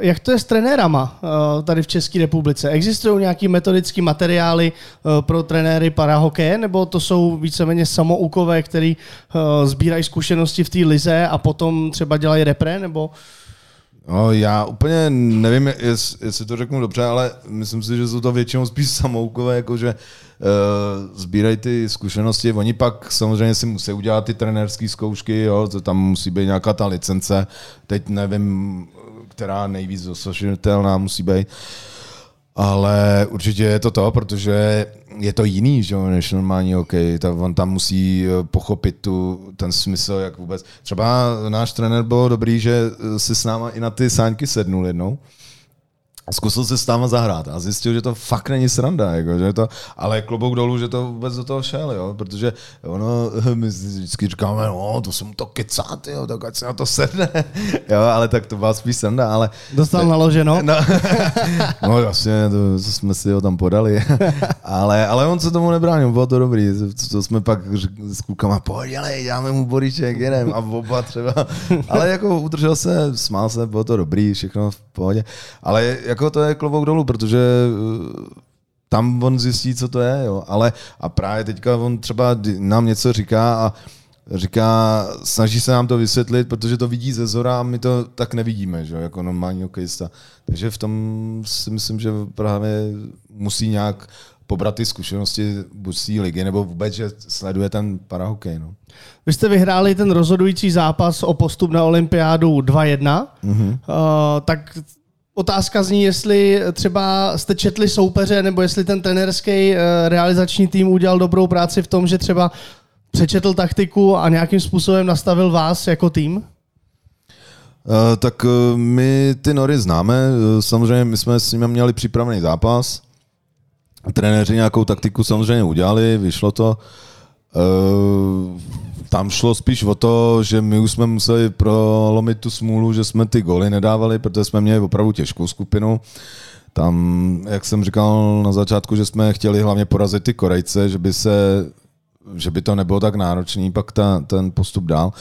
Jak to je s trenérama eh, tady v České republice? Existují nějaké metodické materiály eh, pro trenéry parahokeje, nebo to jsou víceméně samoukové, který sbírají zkušenosti v té lize a potom třeba dělají repre, nebo No, já úplně nevím, jest, jestli to řeknu dobře, ale myslím si, že jsou to většinou spíš samoukové, jakože uh, sbírají ty zkušenosti. Oni pak samozřejmě si musí udělat ty trenérské zkoušky, jo, to tam musí být nějaká ta licence. Teď nevím, která nejvíc dosažitelná musí být. Ale určitě je to to, protože je to jiný, že jo, než normální hokej. Ta, on tam musí eh, pochopit tu, ten smysl, jak vůbec. Třeba náš trenér byl dobrý, že eh, si s náma i na ty sáňky sednul jednou. Zkusil se s náma zahrát a zjistil, že to fakt není sranda, jako, že to, ale klobouk dolů, že to vůbec do toho šel, jo, protože ono, my vždycky říkáme, no, to jsem to kecát, jo, tak ať se na to sedne, jo, ale tak to byla spíš sranda, ale... Dostal naloženo? No, no jasně, to, to jsme si ho tam podali, ale, ale on se tomu nebránil, bylo to dobrý, to jsme pak s klukama, pojď, ale dáme mu boríček, jedem. A oba třeba, ale jako udržel se, smál se, bylo to dobrý, všechno v pohodě, ale jako to je klobouk dolů, protože eh, tam on zjistí, co to je, jo. Ale a právě teďka on třeba nám něco říká a říká, snaží se nám to vysvětlit, protože to vidí ze zora a my to tak nevidíme, že, jako normální hokejista. Takže v tom si myslím, že právě musí nějak pobrat ty zkušenosti buď z ligy, nebo vůbec, že sleduje ten parahokej. No. Vy jste vyhráli ten rozhodující zápas o postup na olympiádu 2-1, mm-hmm. uh, tak Otázka zní, jestli třeba jste četli soupeře, nebo jestli ten trenerský uh, realizační tým udělal dobrou práci v tom, že třeba přečetl taktiku a nějakým způsobem nastavil vás jako tým? Uh, tak uh, my ty Nory známe, samozřejmě my jsme s nimi měli připravený zápas, trenéři nějakou taktiku samozřejmě udělali, vyšlo to. Uh, tam šlo spíš o to, že my už jsme museli prolomit tu smůlu, že jsme ty goly nedávali, protože jsme měli opravdu těžkou skupinu. Tam, jak jsem říkal na začátku, že jsme chtěli hlavně porazit ty Korejce, že by se že by to nebylo tak náročný, pak ta, ten postup dál,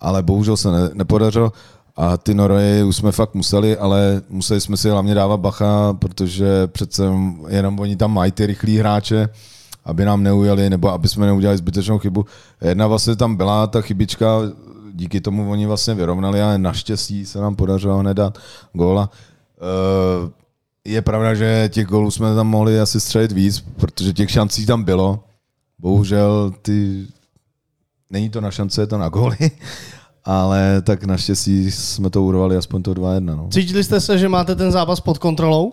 ale bohužel se ne, nepodařilo a ty Noroje už jsme fakt museli, ale museli jsme si hlavně dávat bacha, protože přece jenom oni tam mají ty rychlí hráče, aby nám neujeli, nebo aby jsme neudělali zbytečnou chybu. Jedna vlastně tam byla ta chybička, díky tomu oni vlastně vyrovnali, ale naštěstí se nám podařilo hned dát góla. Eh, je pravda, že těch gólů jsme tam mohli asi střelit víc, protože těch šancí tam bylo. Bohužel ty... Není to na šance, je to na góly. Ale tak naštěstí jsme to urvali aspoň to 2-1. No. Cítili jste se, že máte ten zápas pod kontrolou?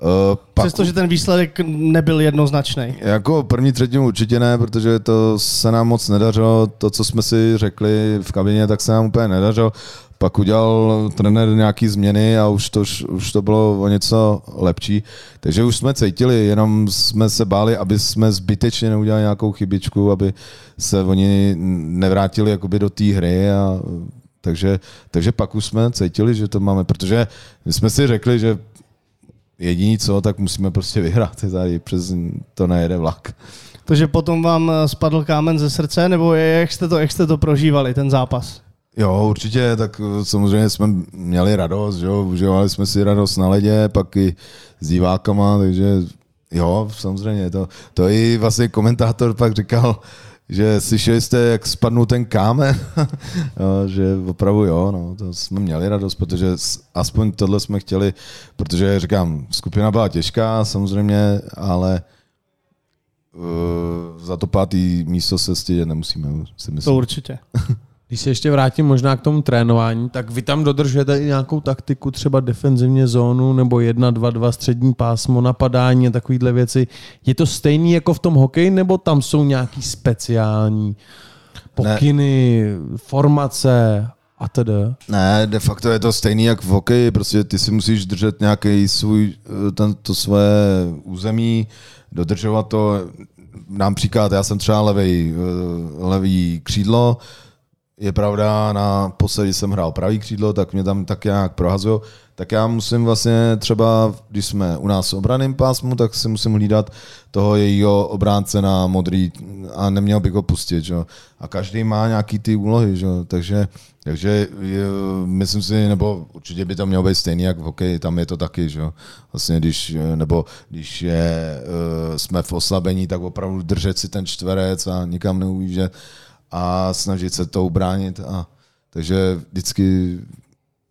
Uh, Přestože ten výsledek nebyl jednoznačný. Jako první třetinu určitě ne, protože to se nám moc nedařilo. To, co jsme si řekli v kabině, tak se nám úplně nedařilo. Pak udělal trenér nějaký změny a už to, už to bylo o něco lepší. Takže už jsme cítili, jenom jsme se báli, aby jsme zbytečně neudělali nějakou chybičku, aby se oni nevrátili jakoby do té hry a takže, takže pak už jsme cítili, že to máme, protože my jsme si řekli, že jediný co, tak musíme prostě vyhrát, tady přes to nejede vlak. Takže potom vám eh, spadl kámen ze srdce, nebo jak jste to, jak jste to prožívali, ten zápas? Jo, určitě, tak eh, samozřejmě jsme měli radost, jo, užívali jsme si radost na ledě, pak i s divákama, takže jo, samozřejmě, to, to i vlastně komentátor pak říkal, že slyšeli jste, jak spadnul ten kámen, jo, že opravdu jo, no, to jsme měli radost, protože aspoň tohle jsme chtěli, protože říkám, skupina byla těžká samozřejmě, ale uh, za to pátý místo se stydět nemusíme, si myslím. To určitě. Když se ještě vrátím možná k tomu trénování, tak vy tam dodržujete i nějakou taktiku, třeba defenzivně zónu nebo 1, 2, 2 střední pásmo, napadání a takovéhle věci. Je to stejný jako v tom hokeji, nebo tam jsou nějaký speciální pokyny, ne. formace a tedy? Ne, de facto je to stejný jak v hokeji, prostě ty si musíš držet nějaký svůj, eh, ten, to své území, dodržovat to, nám příklad, já jsem třeba levý, eh, levý křídlo, je pravda, na poslední jsem hrál pravý křídlo, tak mě tam tak nějak prohazují, tak já musím vlastně třeba, když jsme u nás v obraném pásmu, tak si musím hlídat toho jejího obránce na modrý a neměl bych ho pustit, že? A každý má nějaký ty úlohy, že? Takže, takže je, myslím si, nebo určitě by to mělo být stejný jak v hokeji, tam je to taky, že? Vlastně když, nebo když je, eh, jsme v oslabení, tak opravdu držet si ten čtverec a nikam neujíždět a snažit se to ubránit. A, takže vždycky,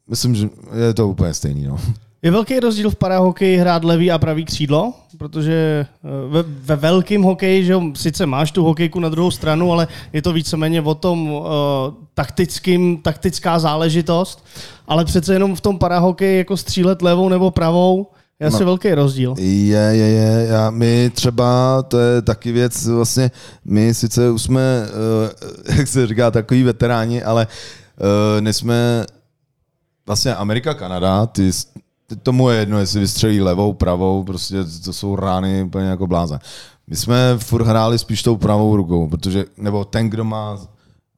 myslím, že je to úplně stejný. No. Je velký rozdíl v parahokeji hrát levý a pravý křídlo, protože eh, ve, ve velkém hokeji, že sice máš tu hokejku na druhou stranu, ale je to víceméně o tom uh, taktickým, taktická záležitost, ale přece jenom v tom parahokeji jako střílet levou nebo pravou, je asi no, velký rozdíl. Je, je, je. Já, my třeba, to je taky věc, vlastně, my sice už jsme, uh, jak se říká, takový veteráni, ale uh, nejsme, vlastně Amerika, Kanada, ty tomu je jedno, jestli vystřelí levou, pravou, prostě to jsou rány úplně jako bláze. My jsme furt hráli spíš tou pravou rukou, protože, nebo ten, kdo má,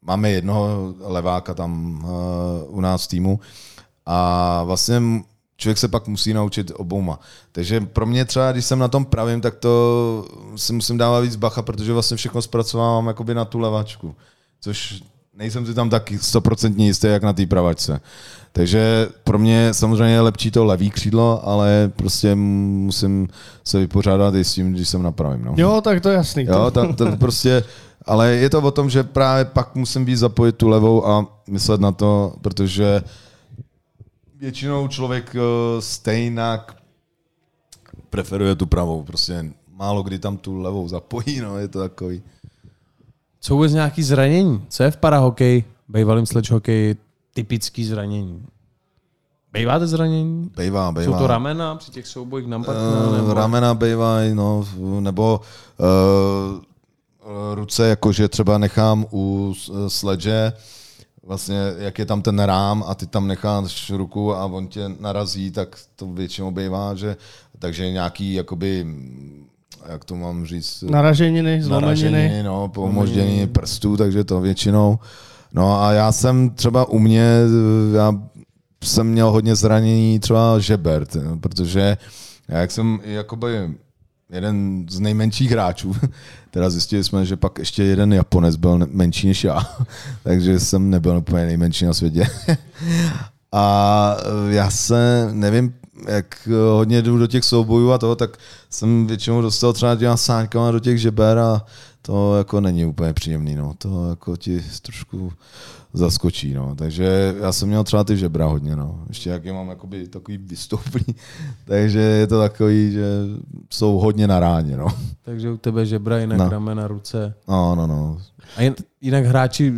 máme jednoho leváka tam uh, u nás v týmu a vlastně člověk se pak musí naučit obouma. Takže pro mě třeba, když jsem na tom pravým, tak to si musím dávat víc bacha, protože vlastně všechno zpracovávám jakoby na tu levačku. Což nejsem si tam tak stoprocentně jistý, jak na té pravačce. Takže pro mě samozřejmě je lepší to levý křídlo, ale prostě musím se vypořádat i s tím, když jsem na pravým. No. Jo, tak to je jasný. Jo, to, to prostě, ale je to o tom, že právě pak musím víc zapojit tu levou a myslet na to, protože většinou člověk eh, stejnak preferuje tu pravou. Prostě málo kdy tam tu levou zapojí, no, je to takový. Co vůbec nějaký zranění? Co je v parahokeji, bývalým sledge hokeji, typický zranění? Bejváte zranění? Bejvá, bejvá. Jsou to ramena při těch soubojích na partnera? Uh, Nebo... ramena bejvají, no, nebo uh, ruce, jakože třeba nechám u sledže, vlastně jak je tam ten rám a ty tam necháš ruku a on tě narazí, tak to většinou bývá, že takže nějaký jakoby jak to mám říct? Naraženiny, zlomeniny. Naraženiny, no, pomoždění prstů, takže to většinou. No a já jsem třeba u mě, já jsem měl hodně zranění třeba žeber, protože já jak jsem jakoby jeden z nejmenších hráčů, teda zjistili jsme, že pak ještě jeden Japonec byl menší než já, takže jsem nebyl úplně nejmenší na světě. a já se, nevím, jak hodně jdu do těch soubojů a toho, tak jsem většinou dostal třeba těma sáňkama do těch žeber a to jako není úplně příjemný, no. To jako ti trošku zaskočí, no. Takže já jsem měl třeba ty žebra hodně, no. Ještě jak je mám jakoby takový vystoupení, takže je to takový, že jsou hodně na ráně, no. Takže u tebe žebra, jinak no. ramena, ruce. No, no, no. A jinak hráči,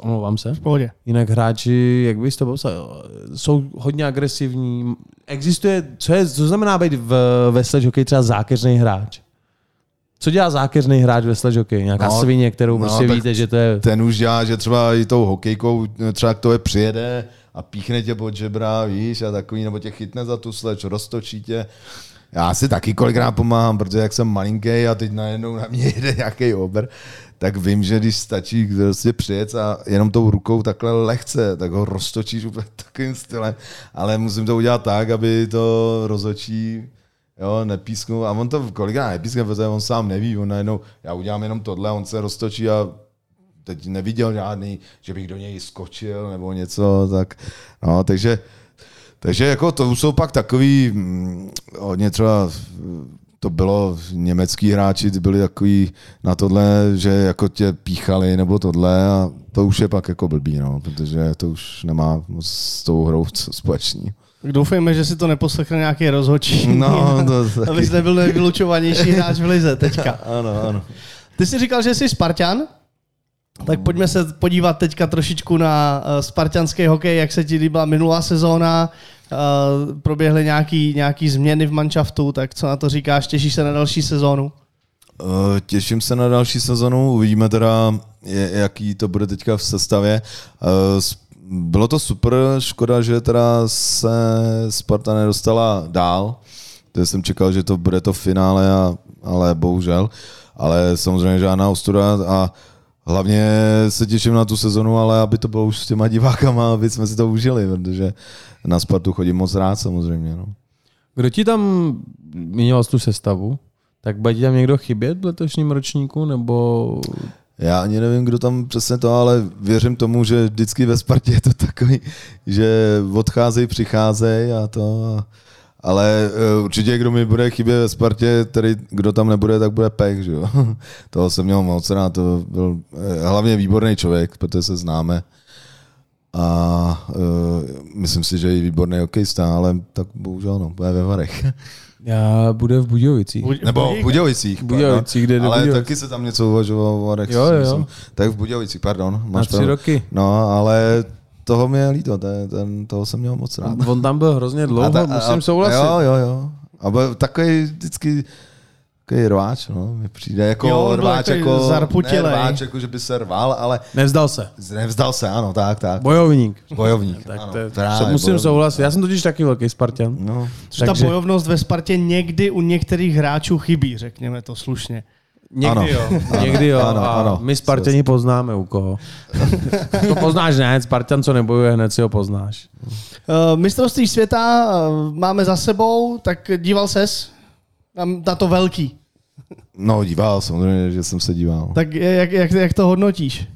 omlouvám se, v pohodě. jinak hráči, jak bys to popsal, jsou hodně agresivní. Existuje, co, je, co znamená být v, ve sledge hokej třeba zákeřný hráč? Co dělá zákeřný hráč ve sledge hokej? Nějaká no, svině, kterou no, prostě víte, že to je... Ten už dělá, že třeba i tou hokejkou třeba k to je přijede a píchne tě pod žebra, víš, a takový, nebo tě chytne za tu sleč, roztočí tě. Já si taky kolikrát pomáhám, protože jak jsem malinký a teď najednou na mě jede nějaký ober, tak vím, že když stačí prostě přijet a jenom tou rukou takhle lehce, tak ho roztočíš úplně takovým stylem, ale musím to udělat tak, aby to rozočí jo, nepísknu. A on to kolikrát nepískne, protože on sám neví, on najednou, já udělám jenom tohle, on se roztočí a teď neviděl žádný, že bych do něj skočil nebo něco, tak no, takže takže jako to jsou pak takový, mm, hodně třeba to bylo, německý hráči byli takový na tohle, že jako tě píchali nebo tohle a to už je pak jako blbý, no, protože to už nemá s tou hrou společný. Doufejme, že si to neposlechne nějaký rozhodčí. No, to taky. Abys nebyl nejvylučovanější hráč v lize teďka. ano, ano. Ty jsi říkal, že jsi Spartan? Tak pojďme se podívat teďka trošičku na uh, spartianský hokej, jak se ti líbila minulá sezóna, uh, proběhly nějaký, nějaký změny v manšaftu, tak co na to říkáš, těšíš se na další sezónu? Uh, těším se na další sezonu, uvidíme teda, jaký to bude teďka v sestavě. Bylo to super, škoda, že teda se Sparta nedostala dál. To jsem čekal, že to bude to finále, a, ale bohužel. Ale samozřejmě žádná ostuda a hlavně se těším na tu sezonu, ale aby to bylo už s těma divákama, aby jsme si to užili, protože na Spartu chodím moc rád samozřejmě. No. Kdo ti tam měnil tu sestavu? Tak bude ti tam někdo chybět v letošním ročníku, nebo já ani nevím, kdo tam přesně to, ale věřím tomu, že vždycky ve Spartě je to takový, že odcházejí, přicházejí a to. Ale e, určitě, kdo mi bude chybět ve Spartě, tedy kdo tam nebude, tak bude Pek, že jo. Toho jsem měl moc rád, to byl e, hlavně výborný člověk, protože se známe. A uh, myslím si, že je výborný hokejista, ale tak bohužel no, bude ve Varech. Já bude v Budějovicích. Buď, Nebo v Budějovicích. Budějovicích, kde Ale Budějovic. taky se tam něco uvažovalo. Jo, jo. Myslím. Tak v Budějovicích, pardon. Máš Na tři pravdu. roky. No, ale toho mě líto, ten, ten, toho jsem měl moc rád. On tam byl hrozně dlouho, a ta, musím a, souhlasit. Jo, jo, jo. A byl takový vždycky takový rváč, no. Mi přijde jako Jo, rváč, jako, ne zarputilej. rváč, jako že by se rval, ale Nevzdal se. nevzdal se, ano, tak, tak. Bojovník. Bojovník, Tak ano, to, je- právě, musím bojovník. souhlasit. Já jsem totiž taky velký Spartan. No, Takže- ta bojovnost ve Spartě někdy u některých hráčů chybí, řekněme to slušně. Někdy Ano. jo, Ano, někdy jo. ano, a ano. my Spartani poznáme u koho. to poznáš ne, Spartan, co nebojuje, hned si ho poznáš. Uh, mistrovství světa uh, máme za sebou, tak díval ses na, na to velký. No díval, samozřejmě, že jsem se díval. Tak jak, jak, jak to hodnotíš?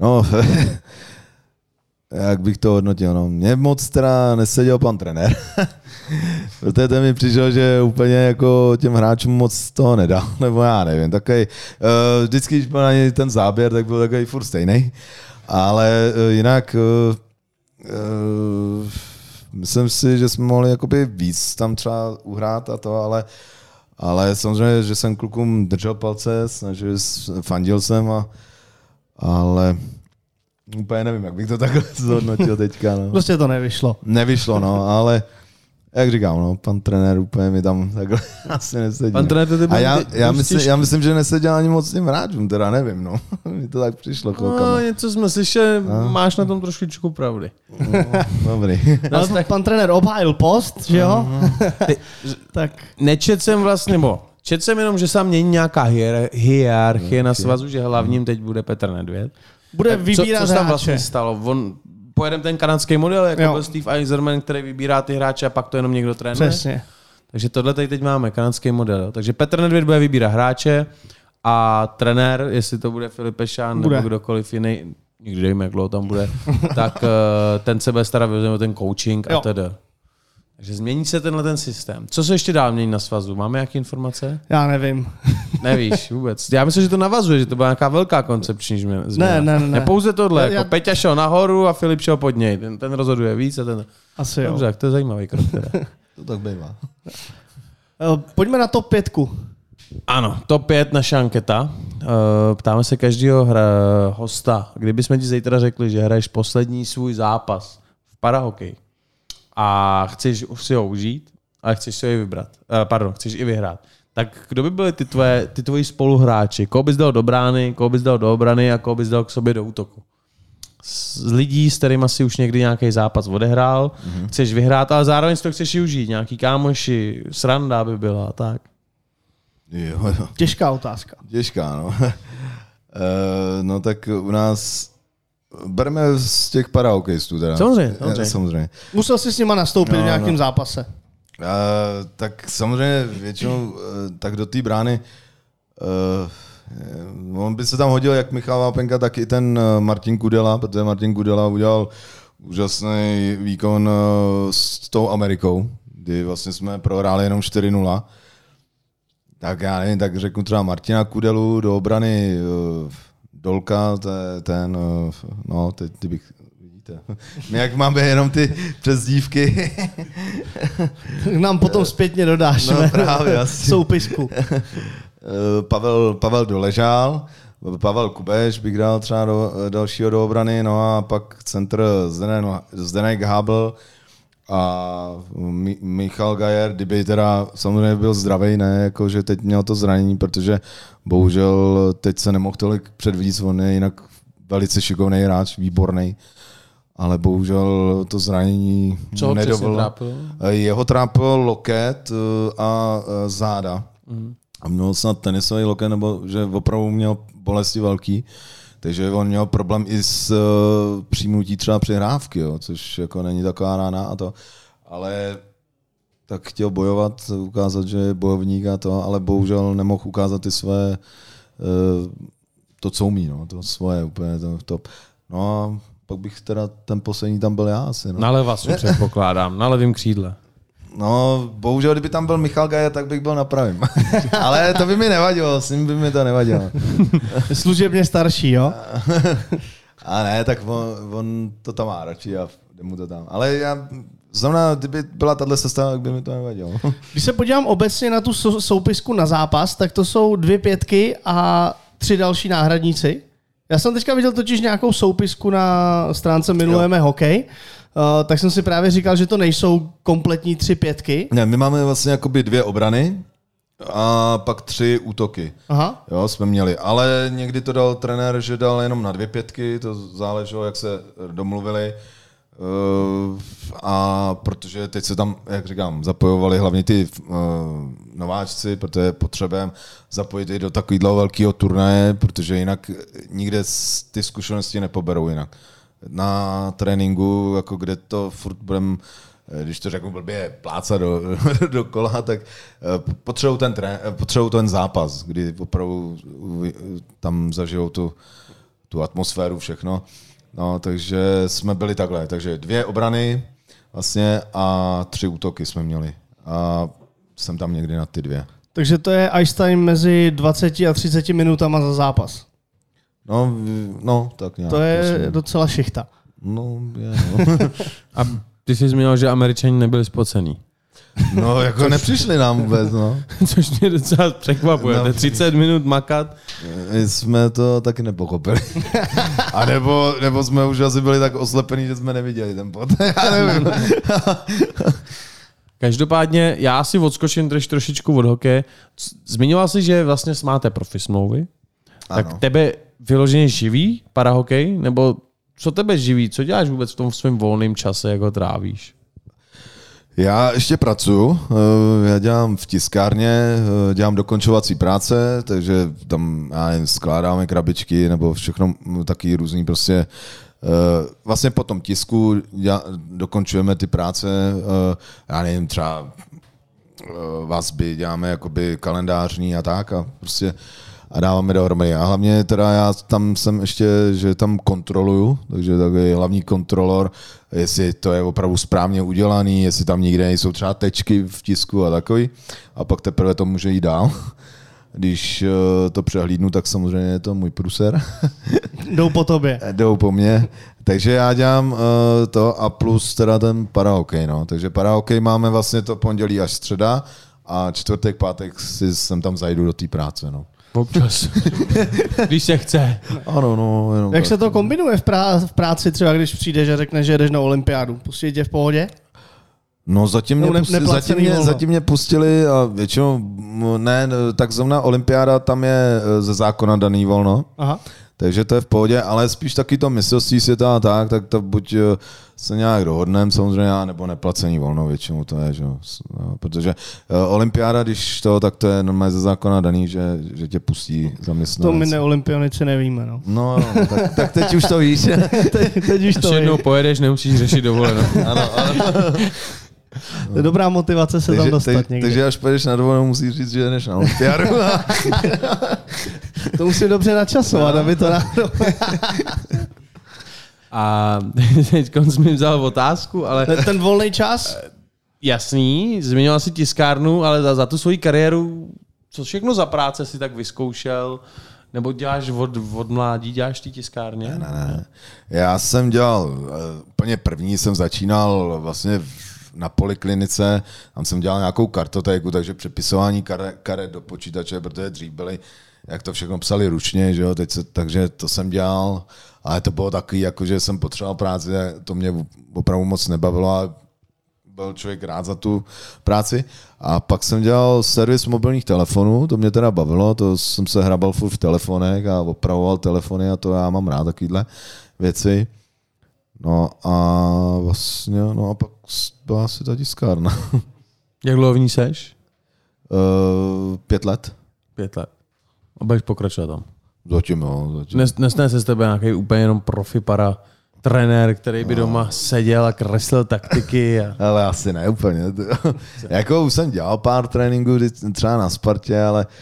No, jak bych to hodnotil, no. Mně moc teda neseděl pan trenér. Protože ten mi přišel, že úplně jako těm hráčům moc toho nedal, nebo já nevím, takový, uh, vždycky, když byl na něj ten záběr, tak byl takový furt stejný. Ale uh, jinak uh, myslím si, že jsme mohli jakoby víc tam třeba uhrát a to, ale ale samozřejmě, že jsem klukům držel palce, snažil, fandil jsem, a, ale úplně nevím, jak bych to takhle zhodnotil teďka. No. Prostě to nevyšlo. Nevyšlo, no, ale jak říkám, no, pan trenér úplně mi tam takhle asi nesedí. Pan trenér to ty a já, já, byl myslím, já myslím, že neseděl ani moc těm hráčům, teda nevím, no. mi to tak přišlo chvilkama. No, něco jsme slyšeli, máš na tom trošičku pravdy. No, dobrý. Ale tak- pan trenér obhájil post, že jo? tak Nečet jsem vlastně, nebo čet jsem jenom, že se tam mění nějaká hier, hierarchie na svazu, že hlavním teď bude Petr Nedvěd. bude Tak vybírat co, co se tam vlastně stalo? On, pojedeme ten kanadský model, jako Jo. byl Steve Eiserman, který vybírá ty hráče a pak to jenom někdo trénuje. Přesně. Takže tohle tady teď máme, kanadský model. jo. Takže Petr Nedvěd bude vybírat hráče a trenér, jestli to bude Filip Pešán Bude. nebo kdokoliv jiný, nikdy nevím, jak dlouho tam bude, tak eh, ten se bude starat o ten coaching a Jo. Takže změní se tenhle ten systém. Co se ještě dál mění na svazu? Máme nějaké informace? Já nevím. Nevíš vůbec. Já myslím, že to navazuje, že to byla nějaká velká koncepční změna. Ne, ne, ne. ne pouze tohle, Já- jako já- Peťa šel nahoru a Filip šel pod něj. Ten, ten rozhoduje víc a ten... Asi jo. Dobře, tak to je zajímavý krok. Teda. To tak bývá. Eh, Pojďme na top pětku. Ano, top 5 naše anketa. Eh, Ptáme se každého hra, hosta, kdybychom ti zítra řekli, že hraješ poslední svůj zápas v parahokej a chceš si ho užít, ale chceš si ho i vybrat. Eh, Pardon, chceš i vyhrát. Tak kdo by byli ty, tvoje, ty tvoji spoluhráči? Koho bys dal do brány, koho bys dal do obrany a koho bys dal k sobě do útoku? Z lidí, s kterými si už někdy nějaký zápas odehrál, mm-hmm. chceš vyhrát, ale zároveň si to chceš i užít. Nějaký kámoši, sranda by byla a tak. Jo, jo. Těžká otázka. Těžká, no. Eh, no tak u nás bereme z těch paraokejstů teda. Samozřejmě, Eh, samozřejmě. samozřejmě. Musel jsi s nima nastoupit No, v nějakém no. zápase. Uh, tak samozřejmě většinou uh, tak do té brány uh, on by se tam hodil jak Michal Vápenka, tak i ten Martin Kudela, protože Martin Kudela udělal úžasný výkon uh, s tou Amerikou, kdy vlastně jsme prohráli jenom 4-0. Tak já nevím, tak řeknu třeba Martina Kudelu do obrany uh, Dolka, to je ten, uh, no, teď ty bych, vidíte. My jak máme jenom ty přezdívky, Nám potom zpětně dodáš. No, ne? právě, asi. Soupisku. Eh, Pavel, Pavel doležál, Pavel Kubeš bych dal třeba do, dalšího do obrany, no a pak centr Zdenek, Zdenek Hábl a Mi, Michal Gajer, kdyby teda samozřejmě byl zdravý, ne, jako že teď měl to zranění, protože bohužel teď se nemohl tolik předvíct, on je jinak velice šikovný hráč, výborný, ale bohužel to zranění Co ho nedovolilo. trápilo? Jeho trápil loket eh, a eh, záda. Mhm. A měl snad tenisový loket, nebo že opravdu měl bolesti velký. Takže on měl problém i s uh, přijmutí třeba přihrávky, jo, což jako není taková rána a to. Ale tak chtěl bojovat, ukázat, že je bojovník a to, ale bohužel nemohl ukázat ty své, uh, to, co umí, no, to svoje úplně to, top. No a pak bych teda ten poslední tam byl já asi. No. Na levasu předpokládám, na levém křídle. No, bohužel, kdyby tam byl Michal Gaja, tak bych byl na pravým. Ale to by mi nevadilo, s ním by mi to nevadilo. Služebně starší, jo? A ne, tak on, on to tam má radši a jde mu to tam. Ale já, znamená, kdyby byla tahle sestava, tak by mi to nevadilo. Když se podívám obecně na tu sou- soupisku na zápas, tak to jsou dvě pětky a tři další náhradníci. Já jsem teďka viděl totiž nějakou soupisku na stránce Milujeme hokej, uh, tak jsem si právě říkal, že to nejsou kompletní tři pětky. Ne, my máme vlastně jakoby dvě obrany a pak tři útoky. Aha. Jo, jsme měli, ale někdy to dal trenér, že dal jenom na dvě pětky, to záleželo, jak se domluvili. Uh, a protože teď se tam, jak říkám, zapojovali hlavně ty uh, nováčci, protože potřebujeme zapojit i do takového velkého turnaje, protože jinak nikde ty zkušenosti nepoberou jinak. Na tréninku, jako kde to furt budeme když to řeknu blbě, pláca do, do kola, tak potřebují ten, potřebují ten zápas, kdy opravdu tam zažijou tu, tu atmosféru, všechno. No, takže jsme byli takhle. Takže dvě obrany vlastně a tři útoky jsme měli. A jsem tam někdy na ty dvě. Takže to je time mezi 20 a 30 minutama za zápas. No, no tak nějak. To je myslím. docela šichta. No, je, no. a ty jsi zmínil, že američani nebyli spocený. No, jako Což... nepřišli nám vůbec, no. Což mě docela překvapuje. No. 30 minut makat. My jsme to taky nepochopili. A nebo, nebo jsme už asi byli tak oslepení, že jsme neviděli ten pot. Já nevím. Každopádně já si odskočím troš, trošičku od hokeje. Zmiňoval jsi, že vlastně máte profi smlouvy. Ano. Tak tebe vyloženě živí parahokej? Nebo co tebe živí? Co děláš vůbec v tom svém volném čase, jak ho trávíš? Já ještě pracuji, eh, já dělám v tiskárně, eh, dělám dokončovací práce, takže tam já jen skládáme krabičky nebo všechno mm, taky různý prostě eh, vlastně po tom tisku dokončujeme ty práce, já nevím, třeba vazby, děláme jakoby kalendářní a tak a prostě a dáváme dohromady. A hlavně teda já tam jsem ještě, že tam kontroluju, takže takový hlavní kontrolor, jestli to je opravdu správně udělaný, jestli tam nikde nejsou třeba tečky v tisku a takový. A pak teprve to může jít dál. Když eh, to přehlídnu, tak samozřejmě je to můj pruser. Jdou po tobě. Jdou po mně. Takže já dělám uh, to a plus teda ten parahokej. No. Takže parahokej máme vlastně to pondělí až středa a čtvrtek, pátek si sem tam zajdu do té práce. No. Občas. když se chce. Ano, no. Jenom Jak tak. se to kombinuje v, prá- v práci třeba, když přijdeš a řekneš, že jdeš na olympiádu? Pustí tě v pohodě? No zatím mě, no, pusti, zatím, mě, zatím mě pustili a většinou, ne, tak zrovna olympiáda tam je e, ze zákona daný volno. Aha. Takže to je v pohodě, ale spíš taky to mistrovství světa a tak, tak to buď e, se nějak dohodneme samozřejmě, nebo neplacení volno většinou to je, že? No, protože uh, olympiáda, když to, tak to je normálně ze zákona daný, že, že tě pustí zaměstnanec. To my neolympionici nevíme, no. No, no tak, tak, teď už to víš. teď, teď už to jednou pojedeš, nemusíš řešit dovolenou. ano, ano. To je dobrá motivace se takže, tam dostat teď, někdy. Takže až pojedeš na dovolenou, musíš říct, že jdeš na olympiádu. to musí dobře načasovat, no. aby to náhodou... A teď jsi mi vzal otázku, ale... Ten, ten volný čas? Jasný, zmiňoval si tiskárnu, ale za, za tu svoji kariéru, co všechno za práce si tak vyzkoušel? Nebo děláš od, od mládí, děláš ty tiskárně? Ne, ne, ne. Já jsem dělal, eh, úplně první jsem začínal vlastně na poliklinice, tam jsem dělal nějakou kartotéku, takže přepisování karet, karet do počítače, protože dřív byly, jak to všechno psali ručně, že jo, teď se, takže to jsem dělal ale to bylo takový, jako že jsem potřeboval práci, to mě opravdu moc nebavilo a byl člověk rád za tu práci. A pak jsem dělal servis mobilních telefonů, to mě teda bavilo, to jsem se hrabal furt v telefonech a opravoval telefony a to já mám rád takovýhle věci. No a vlastně, no a pak byla asi ta tiskárna. Jak dlouho v ní seš? Uh, pět let. Pět let. A budeš pokračovat tam? Zatím jo. Zatím. Nesne se z tebe nějaký úplně jenom profi para trenér, který by doma seděl a kreslil taktiky. A... Ale asi ne úplně. jako už jsem dělal pár tréninků třeba na Spartě, ale uh,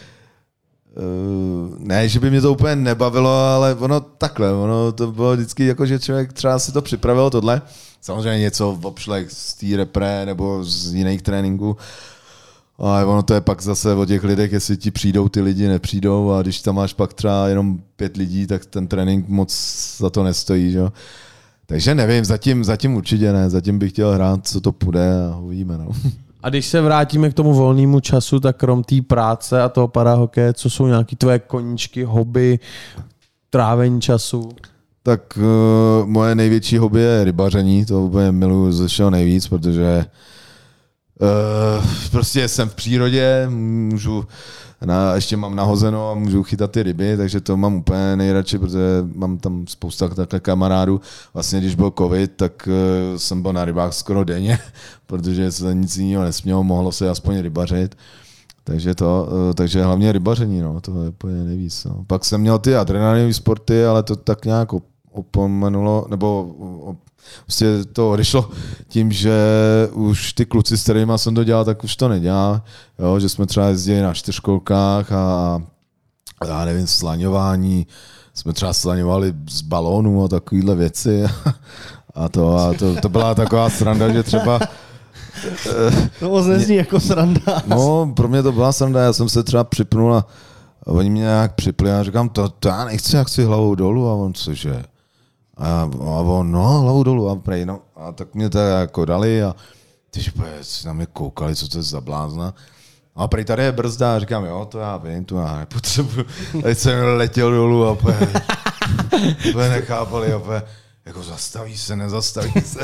ne, že by mě to úplně nebavilo, ale ono takhle, ono to bylo vždycky jako, že člověk třeba si to připravil tohle. Samozřejmě něco v obšlech z té repre nebo z jiných tréninků, ale ono to je pak zase o těch lidech, jestli ti přijdou ty lidi, nepřijdou a když tam máš pak třeba jenom pět lidí, tak ten trénink moc za to nestojí, že? Takže nevím, zatím, zatím určitě ne, zatím bych chtěl hrát, co to půjde a uvidíme. No. A když se vrátíme k tomu volnému času, tak krom té práce a toho parahokeje, co jsou nějaké tvoje koníčky, hobby, trávení času? Tak uh, moje největší hobby je rybaření, to úplně miluji ze všeho nejvíc, protože Uh, prostě jsem v přírodě, můžu, na, ještě mám nahozeno a můžu chytat ty ryby, takže to mám úplně nejradši, protože mám tam spousta takhle kamarádů. Vlastně když byl covid, tak uh, jsem byl na rybách skoro denně, protože se nic jiného nesmělo, mohlo se aspoň rybařit. Takže to, uh, takže hlavně rybaření, no, to je úplně nejvíc. No. Pak jsem měl ty adrenalinové sporty, ale to tak nějak opomenulo, nebo prostě to odešlo tím, že už ty kluci, s kterými jsem to dělal, tak už to nedělá. Jo, že jsme třeba jezdili na čtyřkolkách a já nevím, slaňování, jsme třeba slaňovali z balónu a takovéhle věci. A to, a to, to byla taková sranda, že třeba to moc nezní jako sranda. No, pro mě to byla sranda, já jsem se třeba připnul a oni mě nějak připli a říkám, to, to já nechci, jak si hlavou dolů a on cože. A, a on, no, hlavu dolů a prej, no. A tak mě to jako dali a ty si na mě koukali, co to je za blázna. A prej tady je brzda a říkám, jo, to já vím, to já nepotřebuju. Teď jsem letěl dolů a úplně, úplně nechápali, a jako zastaví se, nezastaví se.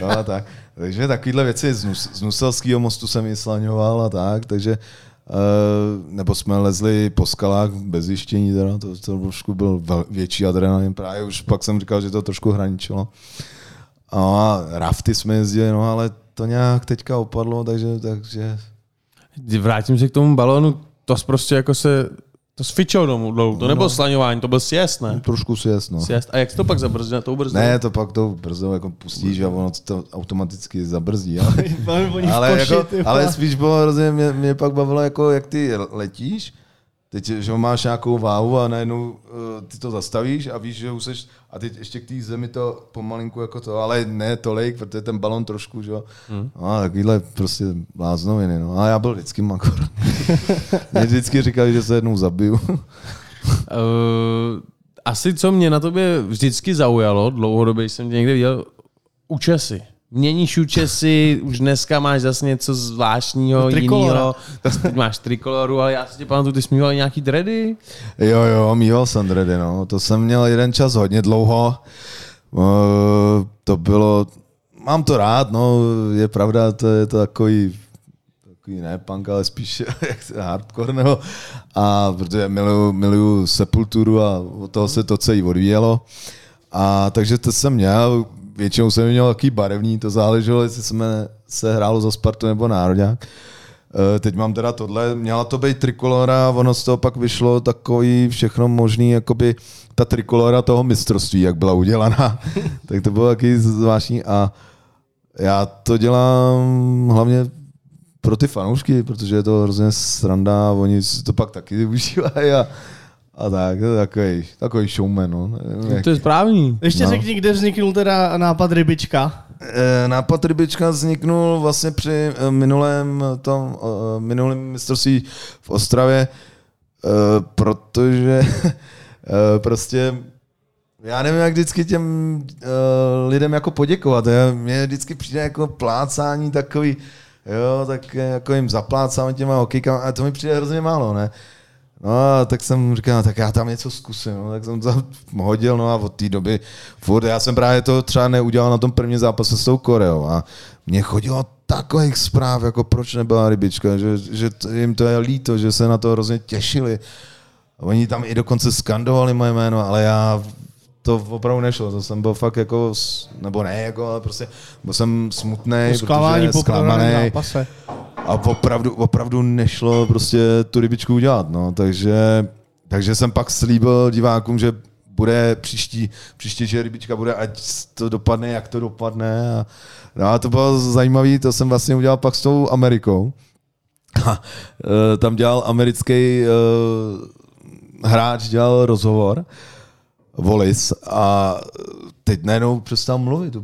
jo, a tak. Takže takovéhle věci z, Nus, z Nuselského mostu jsem vyslaňoval a tak, takže nebo jsme lezli po skalách bez zjištění, teda, to, to trošku byl větší adrenalin, právě už pak jsem říkal, že to trošku hraničilo. A rafty jsme jezdili, no ale to nějak teďka opadlo, takže, takže... Vrátím se k tomu balónu, to prostě jako se to sfičou domů, dolů, to nebylo no. slaňování, to byl sjezd, ne? Trošku sjezd, no. Sjezd. A jak to pak zabrzdí na tou brzdou? Ne, to pak to brzdou jako pustíš a ono to automaticky zabrzdí. Ale, ale, jako, ale spíš bylo hrozně, mě, mě, pak bavilo, jako jak ty letíš, teď, že máš nějakou váhu a najednou uh, ty to zastavíš a víš, že už seš, a teď ještě k té zemi to pomalinku jako to, ale ne tolik, protože ten balon trošku, že jo. Hmm. No, a takovýhle prostě bláznoviny, no. A já byl vždycky makor. mě vždycky říkali, že se jednou zabiju. uh, asi co mě na tobě vždycky zaujalo, dlouhodobě jsem tě někde viděl, účesy. Měníš účesy, už dneska máš zase něco zvláštního, jiného. Teď máš trikoloru, ale já si tě pamatuju, ty jsi mýval nějaký dready? Jo, jo, mýval jsem dready, no. To jsem měl jeden čas hodně dlouho. Uh, to bylo, mám to rád, no, je pravda, to je to takový takový ne punk, ale spíš hardcore, nebo, a protože miluju, miluju Sepulturu a od toho se to celý odvíjelo. A takže to jsem měl, většinou jsem měl takový barevný, to záleželo, jestli jsme se hrálo za Spartu nebo Národák. Eh, teď mám teda tohle, měla to být trikolora, ono z toho pak vyšlo takový všechno možný, jakoby ta trikolora toho mistrovství, jak byla udělaná, tak to bylo taky zvláštní a já to dělám hlavně pro ty fanoušky, protože je to hrozně sranda oni si to pak taky využívají a a tak, to je takový, takový showman. No. Jak... To je správný. Ještě no. řekni, kde vzniknul teda nápad rybička. E, nápad rybička vzniknul vlastně při e, minulém, tom, e, minulém mistrovství v Ostravě, protože prostě já nevím, jak vždycky těm lidem jako poděkovat. Mně vždycky přijde jako plácání takový, jo, tak jako jim zaplácám těma hokejkama, a to mi přijde hrozně málo, ne? No a tak jsem říkal, no, tak já tam něco zkusím, no, tak jsem to hodil, no a od té doby furt, já jsem právě to třeba neudělal na tom prvním zápase s tou Koreou a mě chodilo takových zpráv, jako proč nebyla rybička, že, že jim to je líto, že se na to hrozně těšili. Oni tam i dokonce skandovali moje jméno, ale já to opravdu nešlo, to jsem byl fakt jako, nebo ne, jako, ale prostě byl jsem smutný, protože zklamaný. A opravdu, opravdu nešlo prostě tu rybičku udělat, no, takže, takže jsem pak slíbil divákům, že bude příští, příští že rybička bude, ať to dopadne, jak to dopadne. A, no, a to bylo zajímavé, to jsem vlastně udělal pak s tou Amerikou. E, tam dělal americký e, hráč, dělal rozhovor Volis a teď najednou přestal mluvit.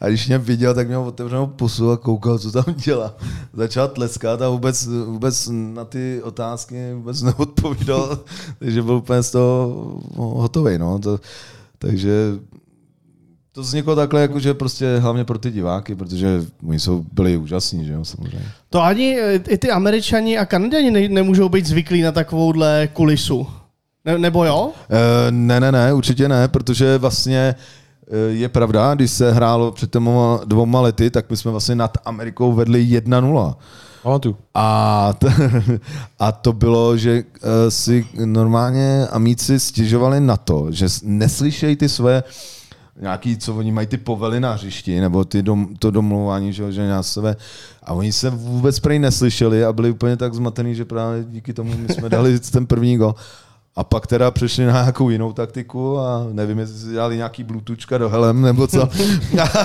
A když mě viděl, tak měl otevřenou pusu a koukal, co tam dělá. Začal tleskat a vůbec, vůbec na ty otázky vůbec neodpovídal, takže byl úplně z toho hotový. No. To, takže to vzniklo takhle, jakože prostě hlavně pro ty diváky, protože oni jsou byli úžasní, že jo, samozřejmě. To ani i ty američani a kanaděni ne, nemůžou být zvyklí na takovouhle kulisu. Ne, nebo jo? E, ne, ne, ne, určitě ne, protože vlastně je pravda, když se hrálo před těma dvoma lety, tak my jsme vlastně nad Amerikou vedli 1-0. Pamatuju. A, t- a to bylo, že uh, si normálně amíci stěžovali na to, že neslyšejí ty své nějaký, co oni mají ty povely na hřišti, nebo ty dom, to domlouvání, že, že na sebe. A oni se vůbec prej neslyšeli a byli úplně tak zmatený, že právě díky tomu my jsme dali ten první gol. A pak teda přešli na nějakou jinou taktiku a nevím, jestli si dělali nějaký bluetoothka do helem nebo co.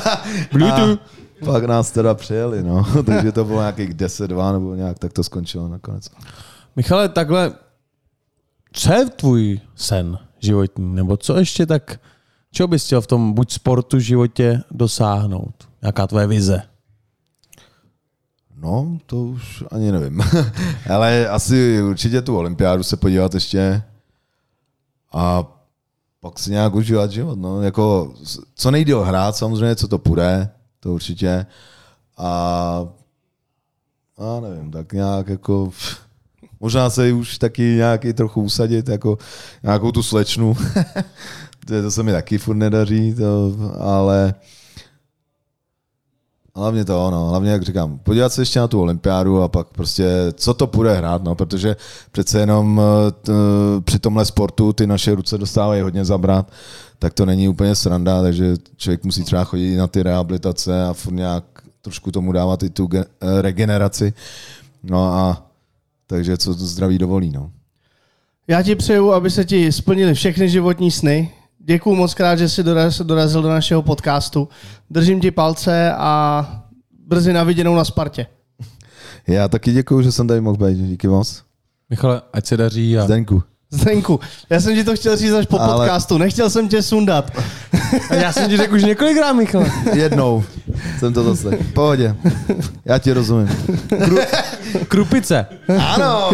Bluetooth. A pak nás teda přijeli, no. Takže to bylo nějakých 10-2 nebo nějak, tak to skončilo nakonec. Michale, takhle, co je tvůj sen životní? Nebo co ještě tak, čeho bys chtěl v tom buď sportu, životě dosáhnout? Jaká tvoje vize? No, to už ani nevím. Ale asi určitě tu olympiádu se podívat ještě a pak si nějak užívat život. No. Jako, co nejdýl hrát, samozřejmě, co to půjde, to určitě. A, a nevím, tak nějak jako... Možná se už taky nějaký trochu usadit, jako nějakou tu slečnu. to, to se mi taky furt nedaří, to, ale Hlavně to, no, hlavně jak říkám, podívat se ještě na tu olympiádu a pak prostě, co to půjde hrát, no, protože přece jenom eh, t, při tomhle sportu ty naše ruce dostávají hodně zabrat, tak to není úplně sranda, takže člověk musí třeba chodit na ty rehabilitace a furt nějak trošku tomu dávat i tu eh, regeneraci. No a takže co to zdraví dovolí, no. Já ti přeju, aby se ti splnily všechny životní sny. Děkuju moc krát, že jsi doraz, dorazil do našeho podcastu. Držím ti palce a brzy na viděnou na Spartě. Já taky děkuju, že jsem tady mohl být, díky moc. Michale, ať se daří a Zdenku. Zdenku, já jsem ti to chtěl říct až po Ale- podcastu, nechtěl jsem tě sundat. A já jsem ti řekl už několikrát, Michale. Jednou jsem to zase. V pohodě. Já ti rozumím. Krupice. Ano,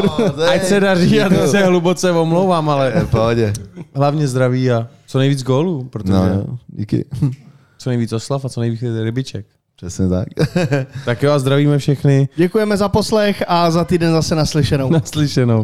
Ať se daří a to se hluboce omlouvám, ale V pohodě. hlavně zdraví a co nejvíc gólů, protože No, jo, díky. co nejvíc oslav a co nejvíc rybiček. Přesně tak. Tak jo a zdravíme všechny. Děkujeme za poslech a za týden zase naslyšenou. Naslyšenou.